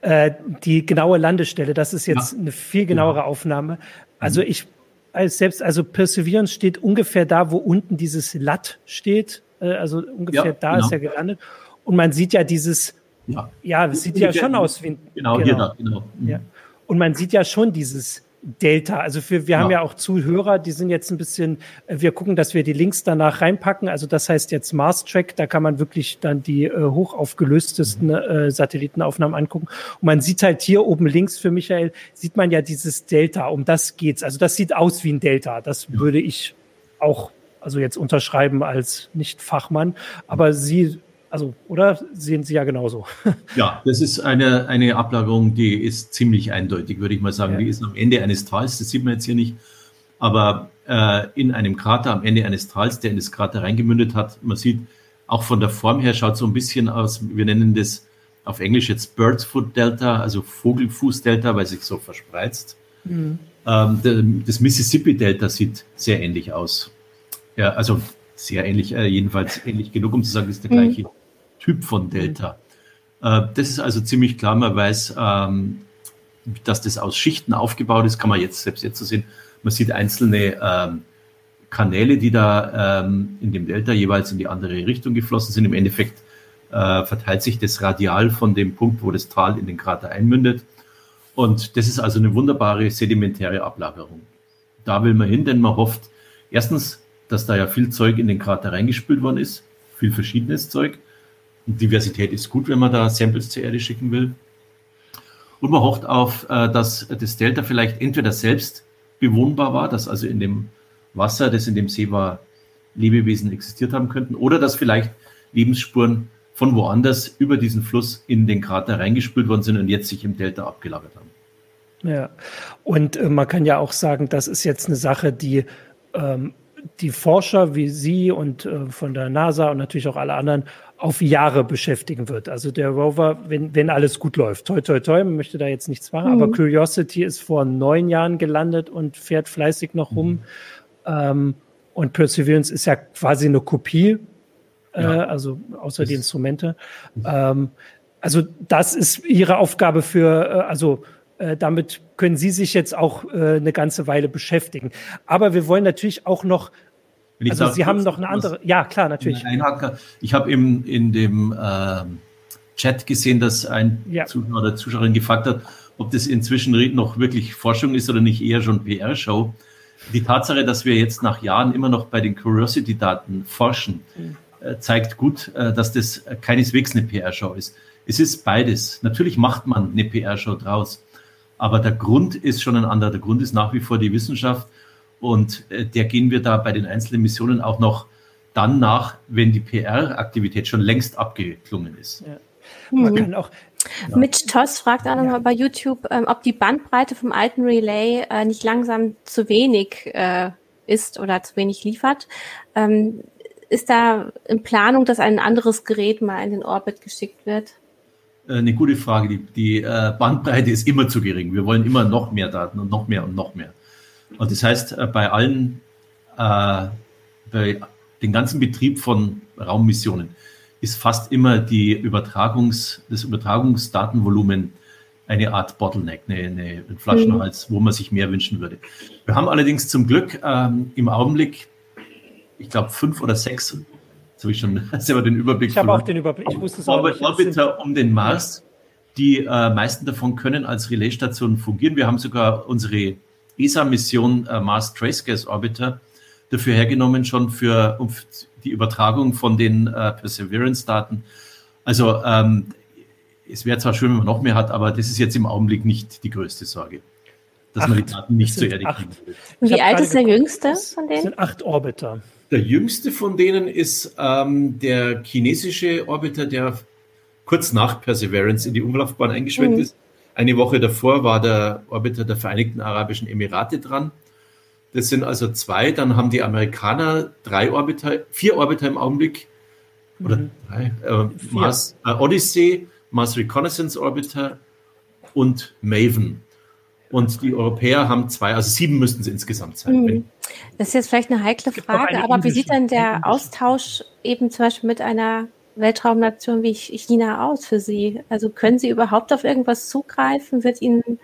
Speaker 1: äh, die genaue Landestelle. Das ist jetzt ja. eine viel genauere ja. Aufnahme. Also mhm. ich als selbst, also Perseverance steht ungefähr da, wo unten dieses Lat steht. Äh, also ungefähr ja, da genau. ist er gelandet. Und man sieht ja dieses ja, ja das sieht ja schon aus wie
Speaker 3: Genau, genau. hier da, genau.
Speaker 1: Mhm. Ja. Und man sieht ja schon dieses Delta. Also für, wir ja. haben ja auch Zuhörer, die sind jetzt ein bisschen, äh, wir gucken, dass wir die Links danach reinpacken. Also das heißt jetzt Mars Track, da kann man wirklich dann die äh, hochaufgelöstesten mhm. äh, Satellitenaufnahmen angucken. Und man sieht halt hier oben links für Michael, sieht man ja dieses Delta, um das geht's. Also das sieht aus wie ein Delta. Das ja. würde ich auch also jetzt unterschreiben als Nicht-Fachmann. Aber Sie also, oder sehen Sie ja genauso?
Speaker 3: Ja, das ist eine, eine Ablagerung, die ist ziemlich eindeutig, würde ich mal sagen. Ja. Die ist am Ende eines Tals, das sieht man jetzt hier nicht, aber äh, in einem Krater, am Ende eines Tals, der in das Krater reingemündet hat. Man sieht, auch von der Form her schaut so ein bisschen aus, wir nennen das auf Englisch jetzt Bird's Foot Delta, also Vogelfuß Delta, weil es sich so verspreizt. Mhm. Ähm, das Mississippi Delta sieht sehr ähnlich aus. Ja, also sehr ähnlich, äh, jedenfalls ähnlich genug, um zu sagen, das ist der gleiche mhm. Typ von Delta. Mhm. das ist also ziemlich klar, man weiß, ähm, dass das aus Schichten aufgebaut ist, kann man jetzt selbst jetzt so sehen. Man sieht einzelne ähm, Kanäle, die da ähm, in dem Delta jeweils in die andere Richtung geflossen sind. Im Endeffekt äh, verteilt sich das radial von dem Punkt, wo das Tal in den Krater einmündet. Und das ist also eine wunderbare sedimentäre Ablagerung. Da will man hin, denn man hofft erstens, dass da ja viel Zeug in den Krater reingespült worden ist, viel verschiedenes Zeug. Diversität ist gut, wenn man da Samples zur Erde schicken will. Und man hofft auf, äh, dass das Delta vielleicht entweder selbst bewohnbar war, dass also in dem Wasser, das in dem See war, Lebewesen existiert haben könnten, oder dass vielleicht Lebensspuren von woanders über diesen Fluss in den Krater reingespült worden sind und jetzt sich im Delta abgelagert haben.
Speaker 1: Ja, und äh, man kann ja auch sagen, das ist jetzt eine Sache, die ähm, die Forscher wie Sie und äh, von der NASA und natürlich auch alle anderen auf Jahre beschäftigen wird. Also der Rover, wenn, wenn alles gut läuft, toi, toi, toi, man möchte da jetzt nichts machen, mhm. aber Curiosity ist vor neun Jahren gelandet und fährt fleißig noch rum. Mhm. Ähm, und Perseverance ist ja quasi eine Kopie, äh, ja. also außer die Instrumente. Ähm, also das ist Ihre Aufgabe für, äh, also äh, damit können Sie sich jetzt auch äh, eine ganze Weile beschäftigen. Aber wir wollen natürlich auch noch also Sie haben noch eine andere. Ja, klar, natürlich.
Speaker 3: Ich habe im in dem äh, Chat gesehen, dass ein ja. Zuschauer oder Zuschauerin gefragt hat, ob das inzwischen noch wirklich Forschung ist oder nicht eher schon PR-Show. Die Tatsache, dass wir jetzt nach Jahren immer noch bei den Curiosity-Daten forschen, mhm. äh, zeigt gut, äh, dass das keineswegs eine PR-Show ist. Es ist beides. Natürlich macht man eine PR-Show draus. Aber der Grund ist schon ein anderer. Der Grund ist nach wie vor die Wissenschaft. Und äh, der gehen wir da bei den einzelnen Missionen auch noch dann nach, wenn die PR-Aktivität schon längst abgeklungen ist. Ja.
Speaker 4: Man kann auch ja. Mitch Toss fragt auch nochmal ja. bei YouTube, ähm, ob die Bandbreite vom alten Relay äh, nicht langsam zu wenig äh, ist oder zu wenig liefert. Ähm, ist da in Planung, dass ein anderes Gerät mal in den Orbit geschickt wird?
Speaker 3: Äh, eine gute Frage. Die, die äh, Bandbreite ist immer zu gering. Wir wollen immer noch mehr Daten und noch mehr und noch mehr. Und das heißt, äh, bei allen, äh, bei den ganzen Betrieb von Raummissionen ist fast immer die Übertragungs, das Übertragungsdatenvolumen eine Art Bottleneck, eine, eine, ein Flaschenhals, mhm. wo man sich mehr wünschen würde. Wir haben allerdings zum Glück ähm, im Augenblick, ich glaube, fünf oder sechs habe ich schon selber den Überblick.
Speaker 1: Ich habe auch den Überblick. Ich wusste es auch
Speaker 3: nicht. Orbiter um den Mars. Die äh, meisten davon können als Relaisstationen fungieren. Wir haben sogar unsere ESA-Mission äh, Mars Trace Gas Orbiter dafür hergenommen, schon für um die Übertragung von den äh, Perseverance-Daten. Also ähm, es wäre zwar schön, wenn man noch mehr hat, aber das ist jetzt im Augenblick nicht die größte Sorge, dass acht. man die Daten nicht zur Erde kriegen
Speaker 4: will. Wie alt ist der jüngste von denen? Das
Speaker 1: sind acht Orbiter.
Speaker 3: Der jüngste von denen ist ähm, der chinesische Orbiter, der kurz nach Perseverance in die Umlaufbahn eingeschwenkt mhm. ist. Eine Woche davor war der Orbiter der Vereinigten Arabischen Emirate dran. Das sind also zwei. Dann haben die Amerikaner drei Orbiter, vier Orbiter im Augenblick. Oder mhm. drei. Äh, Mars, äh, Odyssey, Mars Reconnaissance Orbiter und Maven. Und die Europäer haben zwei, also sieben müssten es insgesamt sein. Mhm.
Speaker 4: Das ist jetzt vielleicht eine heikle Frage, aber wie sieht denn der Austausch eben zum Beispiel mit einer Weltraumnation wie China aus für Sie? Also können Sie überhaupt auf irgendwas zugreifen? Wird Ihnen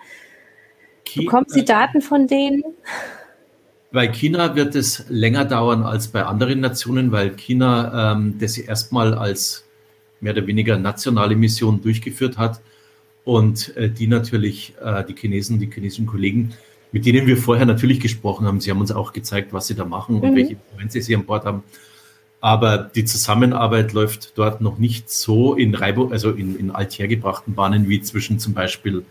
Speaker 4: bekommen Sie Daten von denen?
Speaker 3: Bei China wird es länger dauern als bei anderen Nationen, weil China ähm, das erstmal als mehr oder weniger nationale Mission durchgeführt hat und äh, die natürlich, äh, die Chinesen, die chinesischen Kollegen, mit denen wir vorher natürlich gesprochen haben, sie haben uns auch gezeigt, was sie da machen und mhm. welche Instrumente sie an Bord haben. Aber die Zusammenarbeit läuft dort noch nicht so in Reibung, also in, in althergebrachten Bahnen wie zwischen zum Beispiel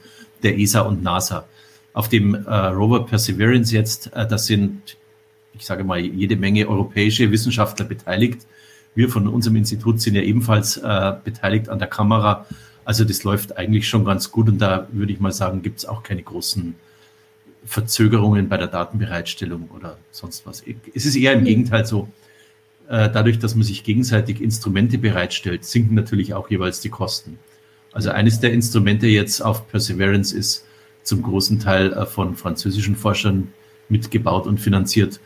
Speaker 3: der ESA und NASA. Auf dem äh, Rover Perseverance jetzt, äh, das sind, ich sage mal, jede Menge europäische Wissenschaftler beteiligt. Wir von unserem Institut sind ja ebenfalls äh, beteiligt an der Kamera also das läuft eigentlich schon ganz gut und da würde ich mal sagen, gibt es auch keine großen Verzögerungen bei der Datenbereitstellung oder sonst was. Es ist eher im Gegenteil so, äh, dadurch, dass man sich gegenseitig Instrumente bereitstellt, sinken natürlich auch jeweils die Kosten. Also eines der Instrumente jetzt auf Perseverance ist zum großen Teil äh, von französischen Forschern mitgebaut und finanziert.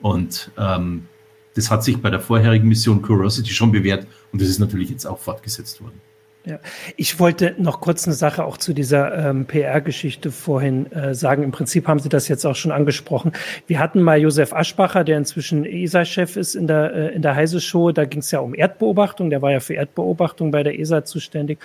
Speaker 3: Und ähm, das hat sich bei der vorherigen Mission Curiosity schon bewährt und das ist natürlich jetzt auch fortgesetzt worden.
Speaker 1: Ja, ich wollte noch kurz eine Sache auch zu dieser ähm, PR-Geschichte vorhin äh, sagen. Im Prinzip haben Sie das jetzt auch schon angesprochen. Wir hatten mal Josef Aschbacher, der inzwischen ESA-Chef ist in der, äh, in der Heise-Show. Da ging es ja um Erdbeobachtung. Der war ja für Erdbeobachtung bei der ESA zuständig.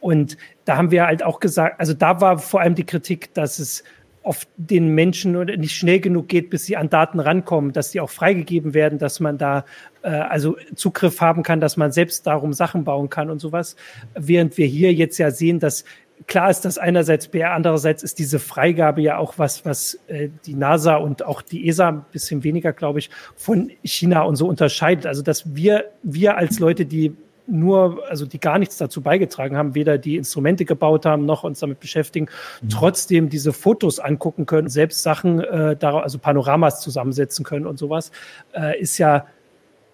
Speaker 1: Und da haben wir halt auch gesagt, also da war vor allem die Kritik, dass es oft den Menschen nicht schnell genug geht, bis sie an Daten rankommen, dass die auch freigegeben werden, dass man da äh, also Zugriff haben kann, dass man selbst darum Sachen bauen kann und sowas. Während wir hier jetzt ja sehen, dass klar ist das einerseits PR, andererseits ist diese Freigabe ja auch was, was äh, die NASA und auch die ESA ein bisschen weniger, glaube ich, von China und so unterscheidet. Also dass wir, wir als Leute, die nur, also die gar nichts dazu beigetragen haben, weder die Instrumente gebaut haben, noch uns damit beschäftigen, mhm. trotzdem diese Fotos angucken können, selbst Sachen, äh, also Panoramas zusammensetzen können und sowas, äh, ist ja,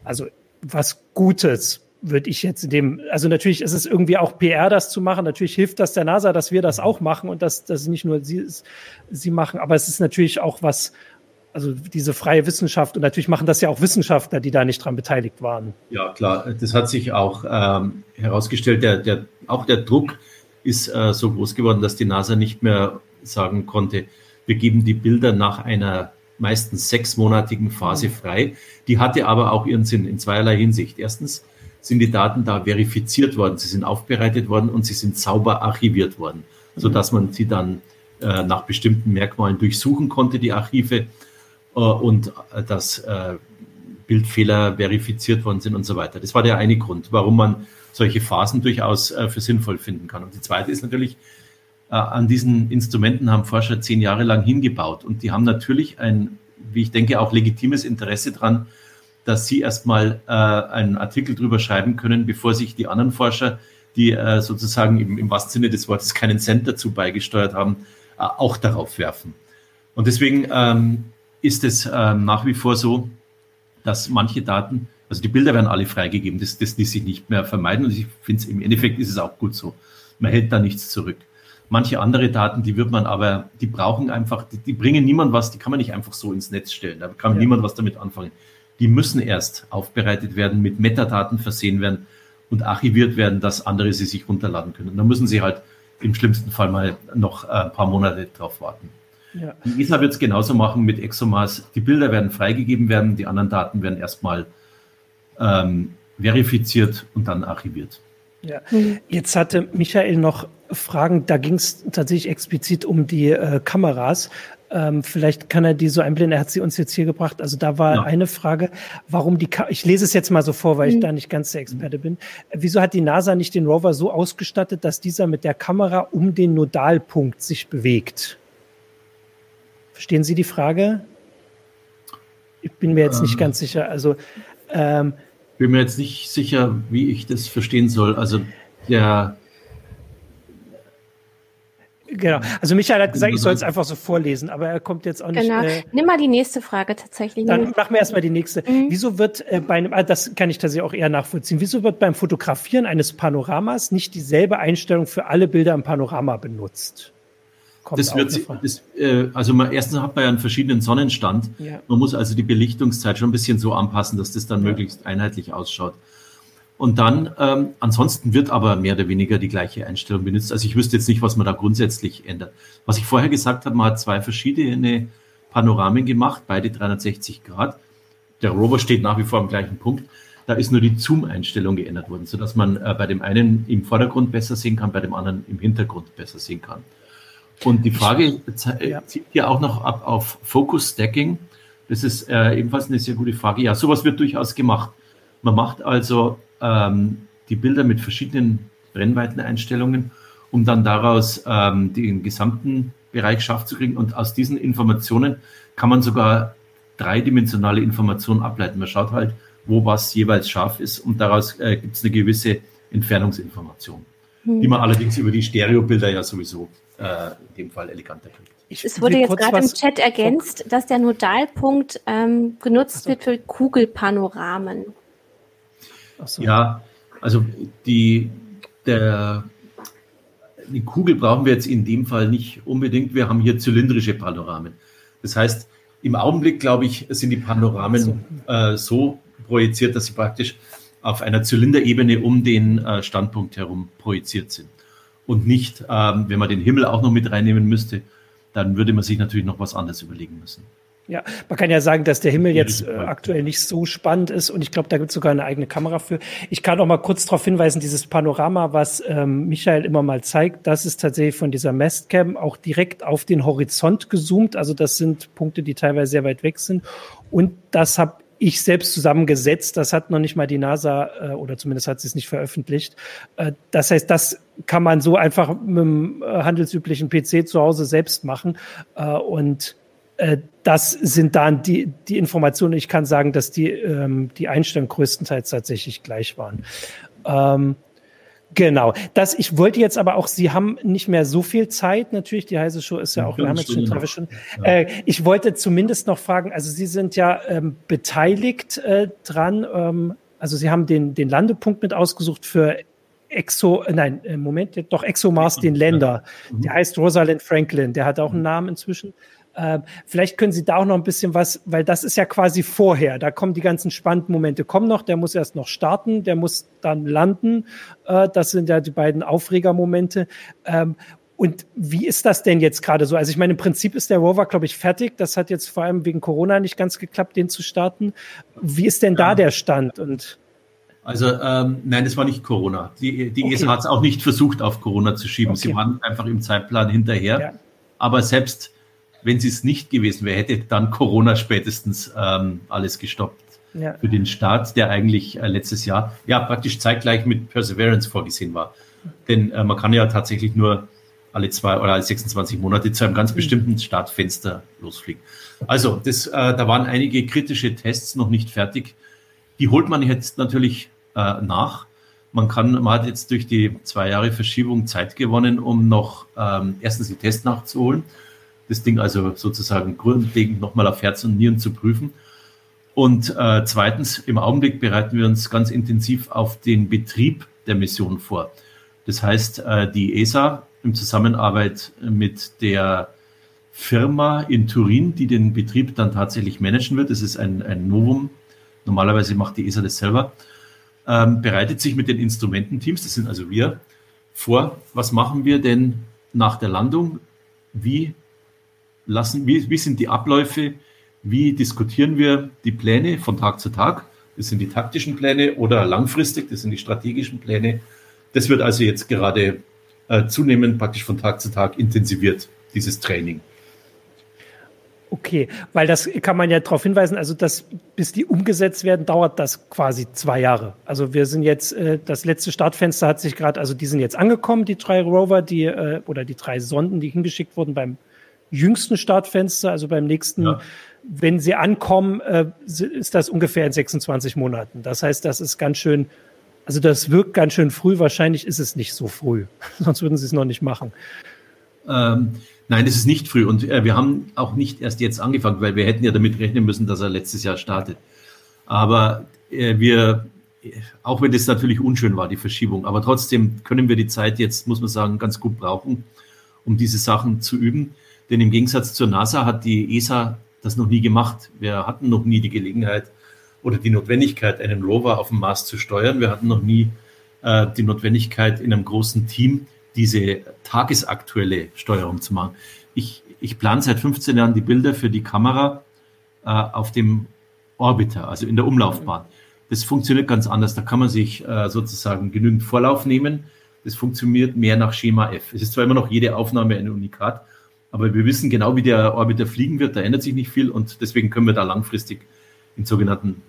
Speaker 1: also was Gutes würde ich jetzt in dem, also natürlich ist es irgendwie auch PR, das zu machen. Natürlich hilft das der NASA, dass wir das auch machen und dass, dass nicht nur sie, sie machen, aber es ist natürlich auch was, also diese freie Wissenschaft und natürlich machen das ja auch Wissenschaftler, die da nicht dran beteiligt waren.
Speaker 3: Ja, klar, das hat sich auch ähm, herausgestellt, der, der, auch der Druck ist äh, so groß geworden, dass die NASA nicht mehr sagen konnte, wir geben die Bilder nach einer meistens sechsmonatigen Phase frei. Die hatte aber auch ihren Sinn in zweierlei Hinsicht. Erstens, sind die Daten da verifiziert worden, sie sind aufbereitet worden und sie sind sauber archiviert worden, sodass man sie dann äh, nach bestimmten Merkmalen durchsuchen konnte, die Archive, und äh, dass äh, Bildfehler verifiziert worden sind und so weiter. Das war der eine Grund, warum man solche Phasen durchaus äh, für sinnvoll finden kann. Und die zweite ist natürlich, äh, an diesen Instrumenten haben Forscher zehn Jahre lang hingebaut und die haben natürlich ein, wie ich denke, auch legitimes Interesse daran, dass Sie erstmal äh, einen Artikel drüber schreiben können, bevor sich die anderen Forscher, die äh, sozusagen im, im wahrsten Sinne des Wortes keinen Cent dazu beigesteuert haben, äh, auch darauf werfen. Und deswegen ähm, ist es äh, nach wie vor so, dass manche Daten, also die Bilder werden alle freigegeben, das, das ließ sich nicht mehr vermeiden und ich finde es im Endeffekt ist es auch gut so. Man hält da nichts zurück. Manche andere Daten, die wird man aber, die brauchen einfach, die, die bringen niemand was, die kann man nicht einfach so ins Netz stellen. Da kann ja. niemand was damit anfangen die müssen erst aufbereitet werden, mit Metadaten versehen werden und archiviert werden, dass andere sie sich runterladen können. Da müssen sie halt im schlimmsten Fall mal noch ein paar Monate drauf warten. Ja. Die ESA wird es genauso machen mit ExoMars. Die Bilder werden freigegeben werden, die anderen Daten werden erstmal ähm, verifiziert und dann archiviert.
Speaker 1: Ja. Jetzt hatte Michael noch Fragen, da ging es tatsächlich explizit um die äh, Kameras. Ähm, vielleicht kann er die so einblenden. Er hat sie uns jetzt hier gebracht. Also da war ja. eine Frage, warum die, Ka ich lese es jetzt mal so vor, weil mhm. ich da nicht ganz der Experte bin. Wieso hat die NASA nicht den Rover so ausgestattet, dass dieser mit der Kamera um den Nodalpunkt sich bewegt? Verstehen Sie die Frage? Ich bin mir jetzt ähm, nicht ganz sicher. Also
Speaker 3: ähm, bin mir jetzt nicht sicher, wie ich das verstehen soll. Also der
Speaker 1: Genau. Also Michael hat gesagt, ich soll es einfach so vorlesen, aber er kommt jetzt auch nicht. Genau.
Speaker 4: Äh, Nimm mal die nächste Frage tatsächlich.
Speaker 1: Dann machen wir erstmal die nächste. Mhm. Wieso wird äh, bei einem, ah, das kann ich tatsächlich auch eher nachvollziehen, wieso wird beim Fotografieren eines Panoramas nicht dieselbe Einstellung für alle Bilder im Panorama benutzt?
Speaker 3: Kommt das wird, das, äh, also man, erstens hat man ja einen verschiedenen Sonnenstand. Ja. Man muss also die Belichtungszeit schon ein bisschen so anpassen, dass das dann ja. möglichst einheitlich ausschaut. Und dann, ähm, ansonsten wird aber mehr oder weniger die gleiche Einstellung benutzt. Also ich wüsste jetzt nicht, was man da grundsätzlich ändert. Was ich vorher gesagt habe, man hat zwei verschiedene Panoramen gemacht, beide 360 Grad. Der Rover steht nach wie vor am gleichen Punkt. Da ist nur die Zoom-Einstellung geändert worden, sodass man äh, bei dem einen im Vordergrund besser sehen kann, bei dem anderen im Hintergrund besser sehen kann. Und die Frage ja. zieht ja auch noch ab auf Focus Stacking. Das ist äh, ebenfalls eine sehr gute Frage. Ja, sowas wird durchaus gemacht. Man macht also ähm, die Bilder mit verschiedenen Brennweiteneinstellungen, um dann daraus ähm, den gesamten Bereich scharf zu kriegen. Und aus diesen Informationen kann man sogar dreidimensionale Informationen ableiten. Man schaut halt, wo was jeweils scharf ist und daraus äh, gibt es eine gewisse Entfernungsinformation, hm. die man allerdings über die Stereobilder ja sowieso äh, in dem Fall eleganter kriegt.
Speaker 4: Ich es wurde jetzt gerade im Chat ergänzt, dass der Nodalpunkt ähm, genutzt so. wird für Kugelpanoramen.
Speaker 3: So. Ja, also die, der, die Kugel brauchen wir jetzt in dem Fall nicht unbedingt. Wir haben hier zylindrische Panoramen. Das heißt, im Augenblick, glaube ich, sind die Panoramen so, äh, so projiziert, dass sie praktisch auf einer Zylinderebene um den äh, Standpunkt herum projiziert sind. Und nicht, ähm, wenn man den Himmel auch noch mit reinnehmen müsste, dann würde man sich natürlich noch was anderes überlegen müssen.
Speaker 1: Ja, man kann ja sagen, dass der Himmel jetzt äh, aktuell nicht so spannend ist und ich glaube, da gibt es sogar eine eigene Kamera für. Ich kann auch mal kurz darauf hinweisen, dieses Panorama, was ähm, Michael immer mal zeigt, das ist tatsächlich von dieser Mastcam auch direkt auf den Horizont gezoomt. Also das sind Punkte, die teilweise sehr weit weg sind. Und das habe ich selbst zusammengesetzt. Das hat noch nicht mal die NASA äh, oder zumindest hat sie es nicht veröffentlicht. Äh, das heißt, das kann man so einfach mit dem äh, handelsüblichen PC zu Hause selbst machen. Äh, und äh, das sind dann die, die Informationen. Ich kann sagen, dass die, ähm, die Einstellungen größtenteils tatsächlich gleich waren. Genau. Das, ich wollte jetzt aber auch, Sie haben nicht mehr so viel Zeit. Natürlich, die heiße Show ist ja auch, wir haben jetzt schon drei Stunden. Ja. Äh, ich wollte zumindest noch fragen, also Sie sind ja ähm, beteiligt äh, dran. Ähm, also Sie haben den, den Landepunkt mit ausgesucht für Exo, äh, nein, äh, Moment, doch ExoMars, den Länder. Mhm. Der heißt Rosalind Franklin. Der hat auch einen Namen inzwischen. Äh, vielleicht können Sie da auch noch ein bisschen was, weil das ist ja quasi vorher. Da kommen die ganzen spannenden Momente, kommen noch. Der muss erst noch starten, der muss dann landen. Äh, das sind ja die beiden Aufregermomente. Ähm, und wie ist das denn jetzt gerade so? Also ich meine, im Prinzip ist der Rover, glaube ich, fertig. Das hat jetzt vor allem wegen Corona nicht ganz geklappt, den zu starten. Wie ist denn ja. da der Stand? Und
Speaker 3: also ähm, nein, das war nicht Corona. Die, die okay. ESA hat es auch nicht versucht, auf Corona zu schieben. Okay. Sie waren einfach im Zeitplan hinterher. Ja. Aber selbst wenn sie es nicht gewesen wäre, hätte dann Corona spätestens ähm, alles gestoppt. Ja. Für den Start, der eigentlich äh, letztes Jahr ja praktisch zeitgleich mit Perseverance vorgesehen war. Denn äh, man kann ja tatsächlich nur alle zwei oder alle 26 Monate zu einem ganz mhm. bestimmten Startfenster losfliegen. Also, das, äh, da waren einige kritische Tests noch nicht fertig. Die holt man jetzt natürlich äh, nach. Man kann, man hat jetzt durch die zwei Jahre Verschiebung Zeit gewonnen, um noch ähm, erstens die Tests nachzuholen das Ding also sozusagen grundlegend nochmal auf Herz und Nieren zu prüfen. Und äh, zweitens, im Augenblick bereiten wir uns ganz intensiv auf den Betrieb der Mission vor. Das heißt, äh, die ESA in Zusammenarbeit mit der Firma in Turin, die den Betrieb dann tatsächlich managen wird, das ist ein, ein Novum, normalerweise macht die ESA das selber, ähm, bereitet sich mit den Instrumententeams, das sind also wir, vor, was machen wir denn nach der Landung, wie lassen, wie, wie sind die Abläufe, wie diskutieren wir die Pläne von Tag zu Tag, das sind die taktischen Pläne oder langfristig, das sind die strategischen Pläne. Das wird also jetzt gerade äh, zunehmend praktisch von Tag zu Tag intensiviert, dieses Training.
Speaker 1: Okay, weil das kann man ja darauf hinweisen, also dass bis die umgesetzt werden, dauert das quasi zwei Jahre. Also wir sind jetzt, äh, das letzte Startfenster hat sich gerade, also die sind jetzt angekommen, die drei Rover, die äh, oder die drei Sonden, die hingeschickt wurden beim jüngsten Startfenster, also beim nächsten, ja. wenn sie ankommen, äh, ist das ungefähr in 26 Monaten. Das heißt, das ist ganz schön, also das wirkt ganz schön früh. Wahrscheinlich ist es nicht so früh, sonst würden sie es noch nicht machen.
Speaker 3: Ähm, nein, es ist nicht früh und äh, wir haben auch nicht erst jetzt angefangen, weil wir hätten ja damit rechnen müssen, dass er letztes Jahr startet. Aber äh, wir, auch wenn das natürlich unschön war, die Verschiebung, aber trotzdem können wir die Zeit jetzt, muss man sagen, ganz gut brauchen, um diese Sachen zu üben. Denn im Gegensatz zur NASA hat die ESA das noch nie gemacht. Wir hatten noch nie die Gelegenheit oder die Notwendigkeit, einen Rover auf dem Mars zu steuern. Wir hatten noch nie äh, die Notwendigkeit, in einem großen Team diese tagesaktuelle Steuerung zu machen. Ich, ich plane seit 15 Jahren die Bilder für die Kamera äh, auf dem Orbiter, also in der Umlaufbahn. Das funktioniert ganz anders. Da kann man sich äh, sozusagen genügend Vorlauf nehmen. Das funktioniert mehr nach Schema F. Es ist zwar immer noch jede Aufnahme ein Unikat, aber wir wissen genau, wie der Orbiter fliegen wird. Da ändert sich nicht viel und deswegen können wir da langfristig in sogenannten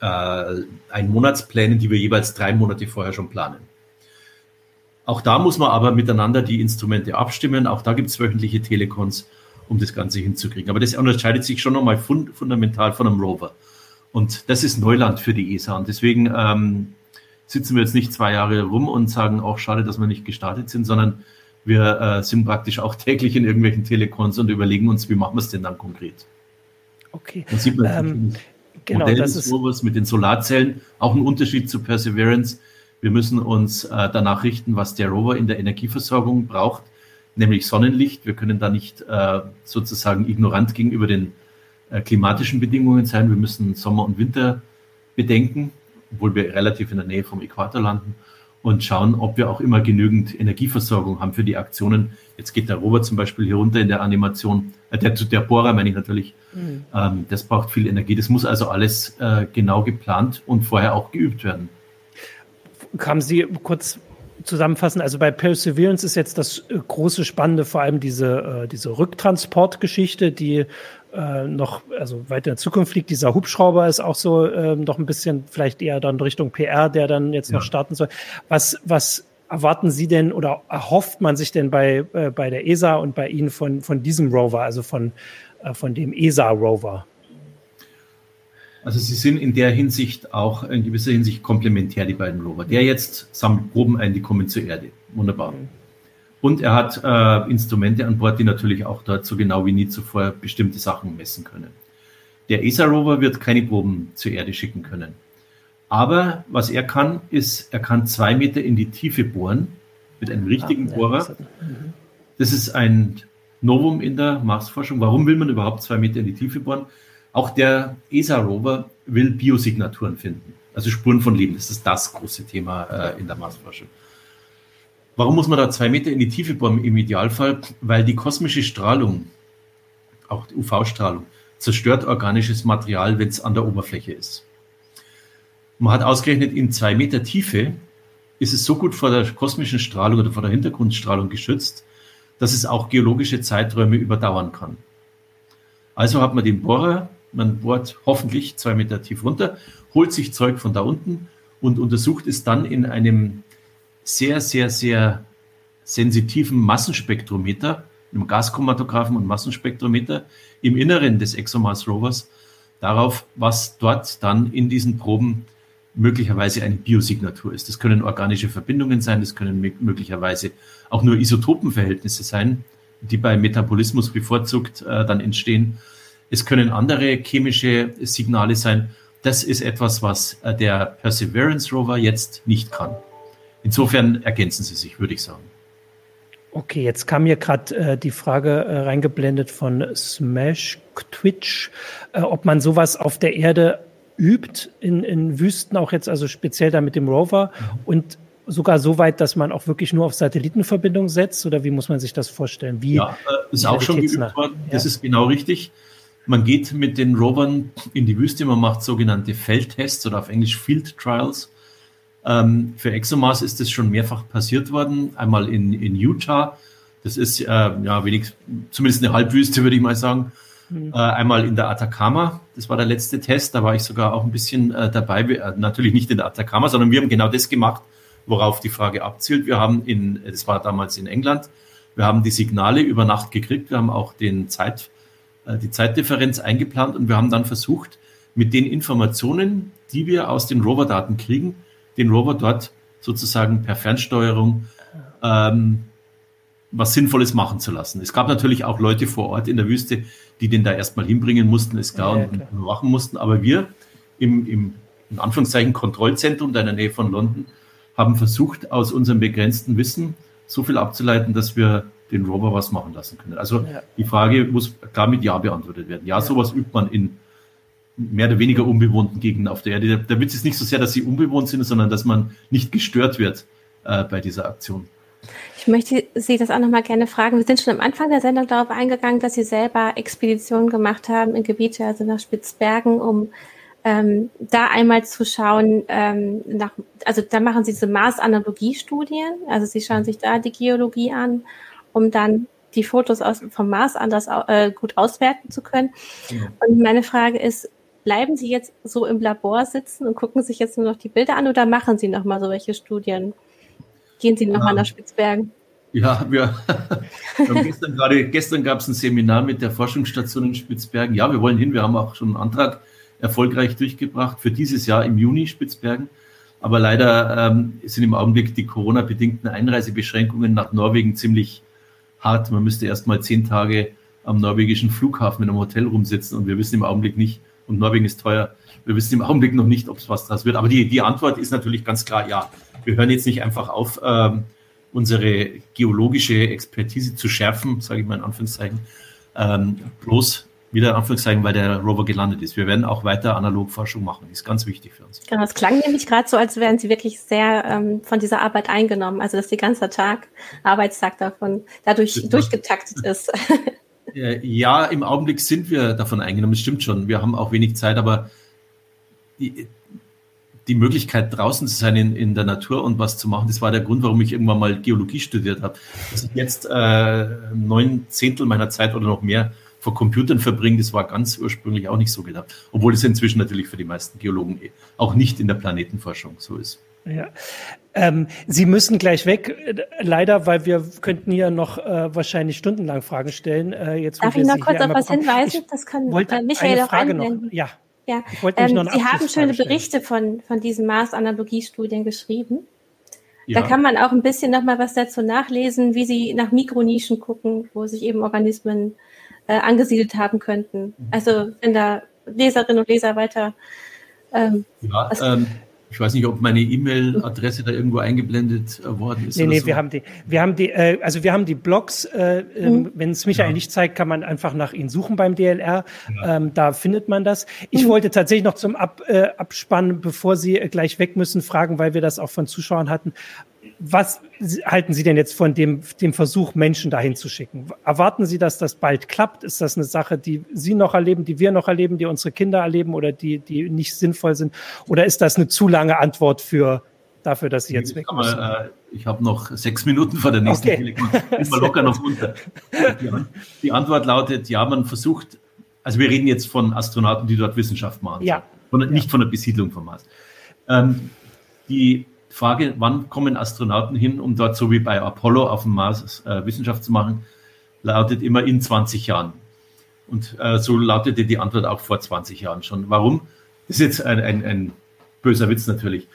Speaker 3: äh, Einmonatsplänen, die wir jeweils drei Monate vorher schon planen. Auch da muss man aber miteinander die Instrumente abstimmen. Auch da gibt es wöchentliche Telekons, um das Ganze hinzukriegen. Aber das unterscheidet sich schon nochmal fund fundamental von einem Rover. Und das ist Neuland für die ESA. Und deswegen ähm, sitzen wir jetzt nicht zwei Jahre rum und sagen, auch schade, dass wir nicht gestartet sind, sondern wir äh, sind praktisch auch täglich in irgendwelchen Telekons und überlegen uns, wie machen wir es denn dann konkret.
Speaker 1: Okay.
Speaker 3: Dann sieht man ähm, genau, Modell das ist Rovers mit den Solarzellen, auch ein Unterschied zu Perseverance. Wir müssen uns äh, danach richten, was der Rover in der Energieversorgung braucht, nämlich Sonnenlicht. Wir können da nicht äh, sozusagen ignorant gegenüber den äh, klimatischen Bedingungen sein. Wir müssen Sommer und Winter bedenken, obwohl wir relativ in der Nähe vom Äquator landen und schauen, ob wir auch immer genügend Energieversorgung haben für die Aktionen. Jetzt geht der Robert zum Beispiel hier runter in der Animation, äh, der, der Bohrer meine ich natürlich. Mhm. Ähm, das braucht viel Energie. Das muss also alles äh, genau geplant und vorher auch geübt werden.
Speaker 1: Haben Sie kurz zusammenfassen? Also bei Perseverance ist jetzt das äh, große Spannende vor allem diese, äh, diese Rücktransportgeschichte, die äh, noch, also weiter in der Zukunft liegt. Dieser Hubschrauber ist auch so äh, noch ein bisschen vielleicht eher dann Richtung PR, der dann jetzt ja. noch starten soll. Was, was erwarten Sie denn oder erhofft man sich denn bei, äh, bei der ESA und bei Ihnen von, von diesem Rover, also von, äh, von dem ESA-Rover?
Speaker 3: Also sie sind in der Hinsicht auch in gewisser Hinsicht komplementär, die beiden Rover. Der jetzt sammelt Proben ein, die kommen zur Erde. Wunderbar. Mhm. Und er hat äh, Instrumente an Bord, die natürlich auch dort so genau wie nie zuvor bestimmte Sachen messen können. Der ESA-Rover wird keine Proben zur Erde schicken können. Aber was er kann, ist, er kann zwei Meter in die Tiefe bohren mit einem richtigen ah, Bohrer. Mhm. Das ist ein Novum in der Marsforschung. Warum will man überhaupt zwei Meter in die Tiefe bohren? Auch der ESA-Rover will Biosignaturen finden, also Spuren von Leben. Das ist das große Thema äh, in der Marsforschung. Warum muss man da zwei Meter in die Tiefe bohren im Idealfall? Weil die kosmische Strahlung, auch die UV-Strahlung, zerstört organisches Material, wenn es an der Oberfläche ist. Man hat ausgerechnet, in zwei Meter Tiefe ist es so gut vor der kosmischen Strahlung oder vor der Hintergrundstrahlung geschützt, dass es auch geologische Zeiträume überdauern kann. Also hat man den Bohrer man bohrt hoffentlich zwei Meter tief runter, holt sich Zeug von da unten und untersucht es dann in einem sehr, sehr, sehr sensitiven Massenspektrometer, einem Gaschromatographen und Massenspektrometer im Inneren des ExoMars Rovers darauf, was dort dann in diesen Proben möglicherweise eine Biosignatur ist. Das können organische Verbindungen sein, das können möglicherweise auch nur Isotopenverhältnisse sein, die bei Metabolismus bevorzugt äh, dann entstehen. Es können andere chemische Signale sein. Das ist etwas, was äh, der Perseverance Rover jetzt nicht kann. Insofern ergänzen sie sich, würde ich sagen.
Speaker 1: Okay, jetzt kam hier gerade äh, die Frage äh, reingeblendet von Smash Twitch, äh, ob man sowas auf der Erde übt, in, in Wüsten auch jetzt, also speziell da mit dem Rover mhm. und sogar so weit, dass man auch wirklich nur auf Satellitenverbindung setzt oder wie muss man sich das vorstellen? Wie
Speaker 3: ja, äh, ist auch schon geübt worden. Ja. Das ist genau richtig. Man geht mit den Rovern in die Wüste, man macht sogenannte Feldtests oder auf Englisch Field Trials. Ähm, für ExoMars ist das schon mehrfach passiert worden. Einmal in, in Utah, das ist äh, ja wenig, zumindest eine Halbwüste, würde ich mal sagen. Mhm. Äh, einmal in der Atacama, das war der letzte Test, da war ich sogar auch ein bisschen äh, dabei. Äh, natürlich nicht in der Atacama, sondern wir haben genau das gemacht, worauf die Frage abzielt. Wir haben in, das war damals in England, wir haben die Signale über Nacht gekriegt, wir haben auch den Zeit, äh, die Zeitdifferenz eingeplant und wir haben dann versucht, mit den Informationen, die wir aus den Rover-Daten kriegen, den Rover dort sozusagen per Fernsteuerung ähm, was Sinnvolles machen zu lassen. Es gab natürlich auch Leute vor Ort in der Wüste, die den da erstmal hinbringen mussten, ist klar, ja, und überwachen mussten. Aber wir im, im in Anführungszeichen Kontrollzentrum da in der Nähe von London haben versucht, aus unserem begrenzten Wissen so viel abzuleiten, dass wir den Rover was machen lassen können. Also ja. die Frage muss klar mit Ja beantwortet werden. Ja, ja, sowas übt man in mehr oder weniger unbewohnten Gegenden auf der Erde. Der, der Witz ist nicht so sehr, dass sie unbewohnt sind, sondern dass man nicht gestört wird äh, bei dieser Aktion.
Speaker 4: Ich möchte Sie das auch noch mal gerne fragen. Wir sind schon am Anfang der Sendung darauf eingegangen, dass Sie selber Expeditionen gemacht haben in Gebiete, also nach Spitzbergen, um ähm, da einmal zu schauen, ähm, nach, also da machen Sie diese Mars-Analogie-Studien, also Sie schauen sich da die Geologie an um dann die Fotos aus, vom Mars anders äh, gut auswerten zu können. Ja. Und meine Frage ist, bleiben Sie jetzt so im Labor sitzen und gucken sich jetzt nur noch die Bilder an oder machen Sie noch mal solche Studien? Gehen Sie noch ja. mal nach Spitzbergen?
Speaker 3: Ja, wir, wir haben gestern gerade, gestern gab es ein Seminar mit der Forschungsstation in Spitzbergen. Ja, wir wollen hin. Wir haben auch schon einen Antrag erfolgreich durchgebracht für dieses Jahr im Juni Spitzbergen. Aber leider ähm, sind im Augenblick die Corona-bedingten Einreisebeschränkungen nach Norwegen ziemlich hart. Man müsste erst mal zehn Tage am norwegischen Flughafen in einem Hotel rumsitzen und wir wissen im Augenblick nicht, und Norwegen ist teuer, wir wissen im Augenblick noch nicht, ob es was das wird. Aber die, die Antwort ist natürlich ganz klar ja. Wir hören jetzt nicht einfach auf, ähm, unsere geologische Expertise zu schärfen, sage ich mal in Anführungszeichen, ähm, bloß wieder Anführungszeichen, weil der Rover gelandet ist. Wir werden auch weiter Analogforschung machen. Das ist ganz wichtig für uns.
Speaker 4: Genau, es klang nämlich gerade so, als wären Sie wirklich sehr ähm, von dieser Arbeit eingenommen. Also, dass der ganze Tag, Arbeitstag davon dadurch das durchgetaktet ist.
Speaker 3: Ja, im Augenblick sind wir davon eingenommen. Das stimmt schon. Wir haben auch wenig Zeit, aber die, die Möglichkeit, draußen zu sein in, in der Natur und was zu machen, das war der Grund, warum ich irgendwann mal Geologie studiert habe. Dass ich jetzt äh, neun Zehntel meiner Zeit oder noch mehr vor Computern verbringen, das war ganz ursprünglich auch nicht so gedacht. Obwohl es inzwischen natürlich für die meisten Geologen eh auch nicht in der Planetenforschung so ist.
Speaker 1: Ja. Ähm, Sie müssen gleich weg, leider, weil wir könnten hier noch äh, wahrscheinlich stundenlang Fragen stellen. Äh,
Speaker 4: jetzt, Darf ich noch kurz auf was hinweisen? Das kann
Speaker 1: wollte
Speaker 4: äh, Michael
Speaker 1: eine Frage noch. Ja.
Speaker 4: Ja, ähm, Sie haben schöne Berichte von, von diesen Mars-Analogiestudien geschrieben. Ja. Da kann man auch ein bisschen noch mal was dazu nachlesen, wie Sie nach Mikronischen gucken, wo sich eben Organismen äh, angesiedelt haben könnten. Also wenn da Leserinnen und Leser weiter
Speaker 3: ähm, ja, ähm, ich weiß nicht, ob meine E-Mail-Adresse da irgendwo eingeblendet äh, worden ist.
Speaker 1: Nee, nee, so. wir haben die, wir haben die, äh, also wir haben die Blogs, äh, ähm, mhm. wenn es Michael ja. nicht zeigt, kann man einfach nach ihnen suchen beim DLR. Ja. Ähm, da findet man das. Ich mhm. wollte tatsächlich noch zum Ab, äh, Abspannen, bevor Sie äh, gleich weg müssen, fragen, weil wir das auch von Zuschauern hatten was halten Sie denn jetzt von dem, dem Versuch, Menschen dahin zu schicken? Erwarten Sie, dass das bald klappt? Ist das eine Sache, die Sie noch erleben, die wir noch erleben, die unsere Kinder erleben oder die, die nicht sinnvoll sind? Oder ist das eine zu lange Antwort für, dafür, dass Sie jetzt weg müssen?
Speaker 3: Äh, ich habe noch sechs Minuten vor der nächsten okay. Telekom. Mal locker noch unter. Die Antwort lautet, ja, man versucht, also wir reden jetzt von Astronauten, die dort Wissenschaft machen.
Speaker 1: Ja.
Speaker 3: Von, nicht von der Besiedlung vom Mars. Ähm, die Frage, wann kommen Astronauten hin, um dort so wie bei Apollo auf dem Mars äh, Wissenschaft zu machen, lautet immer in 20 Jahren. Und äh, so lautete die Antwort auch vor 20 Jahren schon. Warum? Das ist jetzt ein, ein, ein böser Witz natürlich.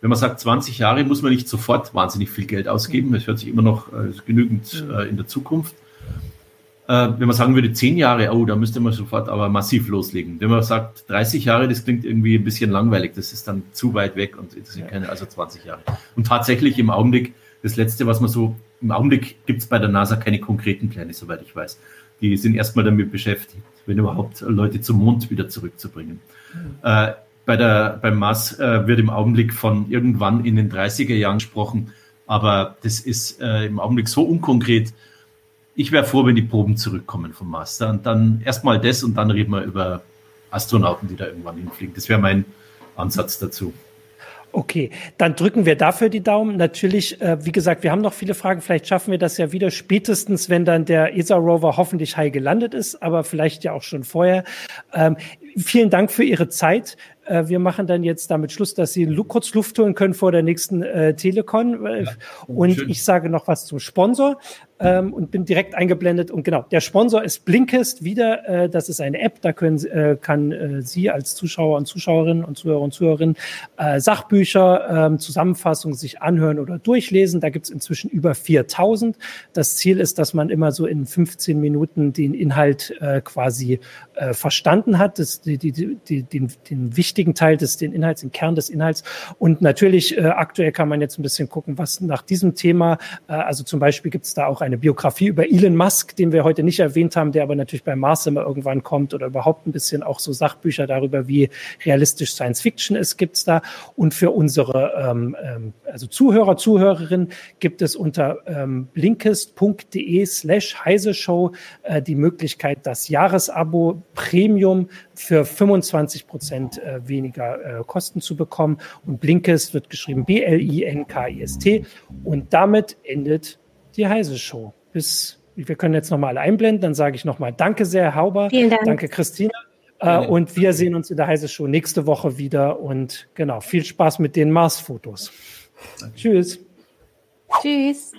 Speaker 3: Wenn man sagt 20 Jahre, muss man nicht sofort wahnsinnig viel Geld ausgeben. Es hört sich immer noch äh, genügend äh, in der Zukunft. Äh, wenn man sagen würde, zehn Jahre, oh, da müsste man sofort aber massiv loslegen. Wenn man sagt 30 Jahre, das klingt irgendwie ein bisschen langweilig, das ist dann zu weit weg und das sind keine, also 20 Jahre. Und tatsächlich im Augenblick, das letzte, was man so, im Augenblick gibt es bei der NASA keine konkreten Pläne, soweit ich weiß. Die sind erstmal damit beschäftigt, wenn überhaupt Leute zum Mond wieder zurückzubringen. Mhm. Äh, bei der, beim Mars äh, wird im Augenblick von irgendwann in den 30er Jahren gesprochen, aber das ist äh, im Augenblick so unkonkret, ich wäre froh, wenn die Proben zurückkommen vom Master. Und dann erstmal das und dann reden wir über Astronauten, die da irgendwann hinfliegen. Das wäre mein Ansatz dazu.
Speaker 1: Okay, dann drücken wir dafür die Daumen. Natürlich, äh, wie gesagt, wir haben noch viele Fragen. Vielleicht schaffen wir das ja wieder spätestens, wenn dann der ESA-Rover hoffentlich heil gelandet ist, aber vielleicht ja auch schon vorher. Ähm, vielen Dank für Ihre Zeit. Äh, wir machen dann jetzt damit Schluss, dass Sie kurz Luft holen können vor der nächsten äh, Telekom. Ja, und schön. ich sage noch was zum Sponsor ähm, und bin direkt eingeblendet. Und genau, der Sponsor ist Blinkist wieder. Äh, das ist eine App, da können, äh, kann äh, Sie als Zuschauer und Zuschauerinnen und Zuhörer und Zuhörerinnen äh, Sachbücher, äh, Zusammenfassungen sich anhören oder durchlesen. Da gibt es inzwischen über 4000. Das Ziel ist, dass man immer so in 15 Minuten den Inhalt äh, quasi äh, verstanden hat, das, die, die, die, den, den wichtigen Teil des den Inhalts, den Kern des Inhalts. Und natürlich äh, aktuell kann man jetzt ein bisschen gucken, was nach diesem Thema, äh, also zum Beispiel gibt es da auch eine Biografie über Elon Musk, den wir heute nicht erwähnt haben, der aber natürlich bei Mars immer irgendwann kommt oder überhaupt ein bisschen auch so Sachbücher darüber, wie realistisch Science Fiction ist, gibt's da. Und für unsere ähm, ähm, also Zuhörer, Zuhörerinnen gibt es unter ähm, blinkist.de slash heise show äh, die Möglichkeit, das Jahresabo Premium für 25 Prozent äh, weniger äh, Kosten zu bekommen. Und Blinkist wird geschrieben B-L-I-N-K-I-S-T. Und damit endet die Heise Show. Bis, wir können jetzt nochmal einblenden, dann sage ich nochmal Danke sehr, Herr Hauber.
Speaker 4: Vielen Dank.
Speaker 1: Danke, Christina. Äh, und wir sehen uns in der Heise Show nächste Woche wieder. Und genau, viel Spaß mit den Mars-Fotos. Tschüss.
Speaker 4: Tschüss.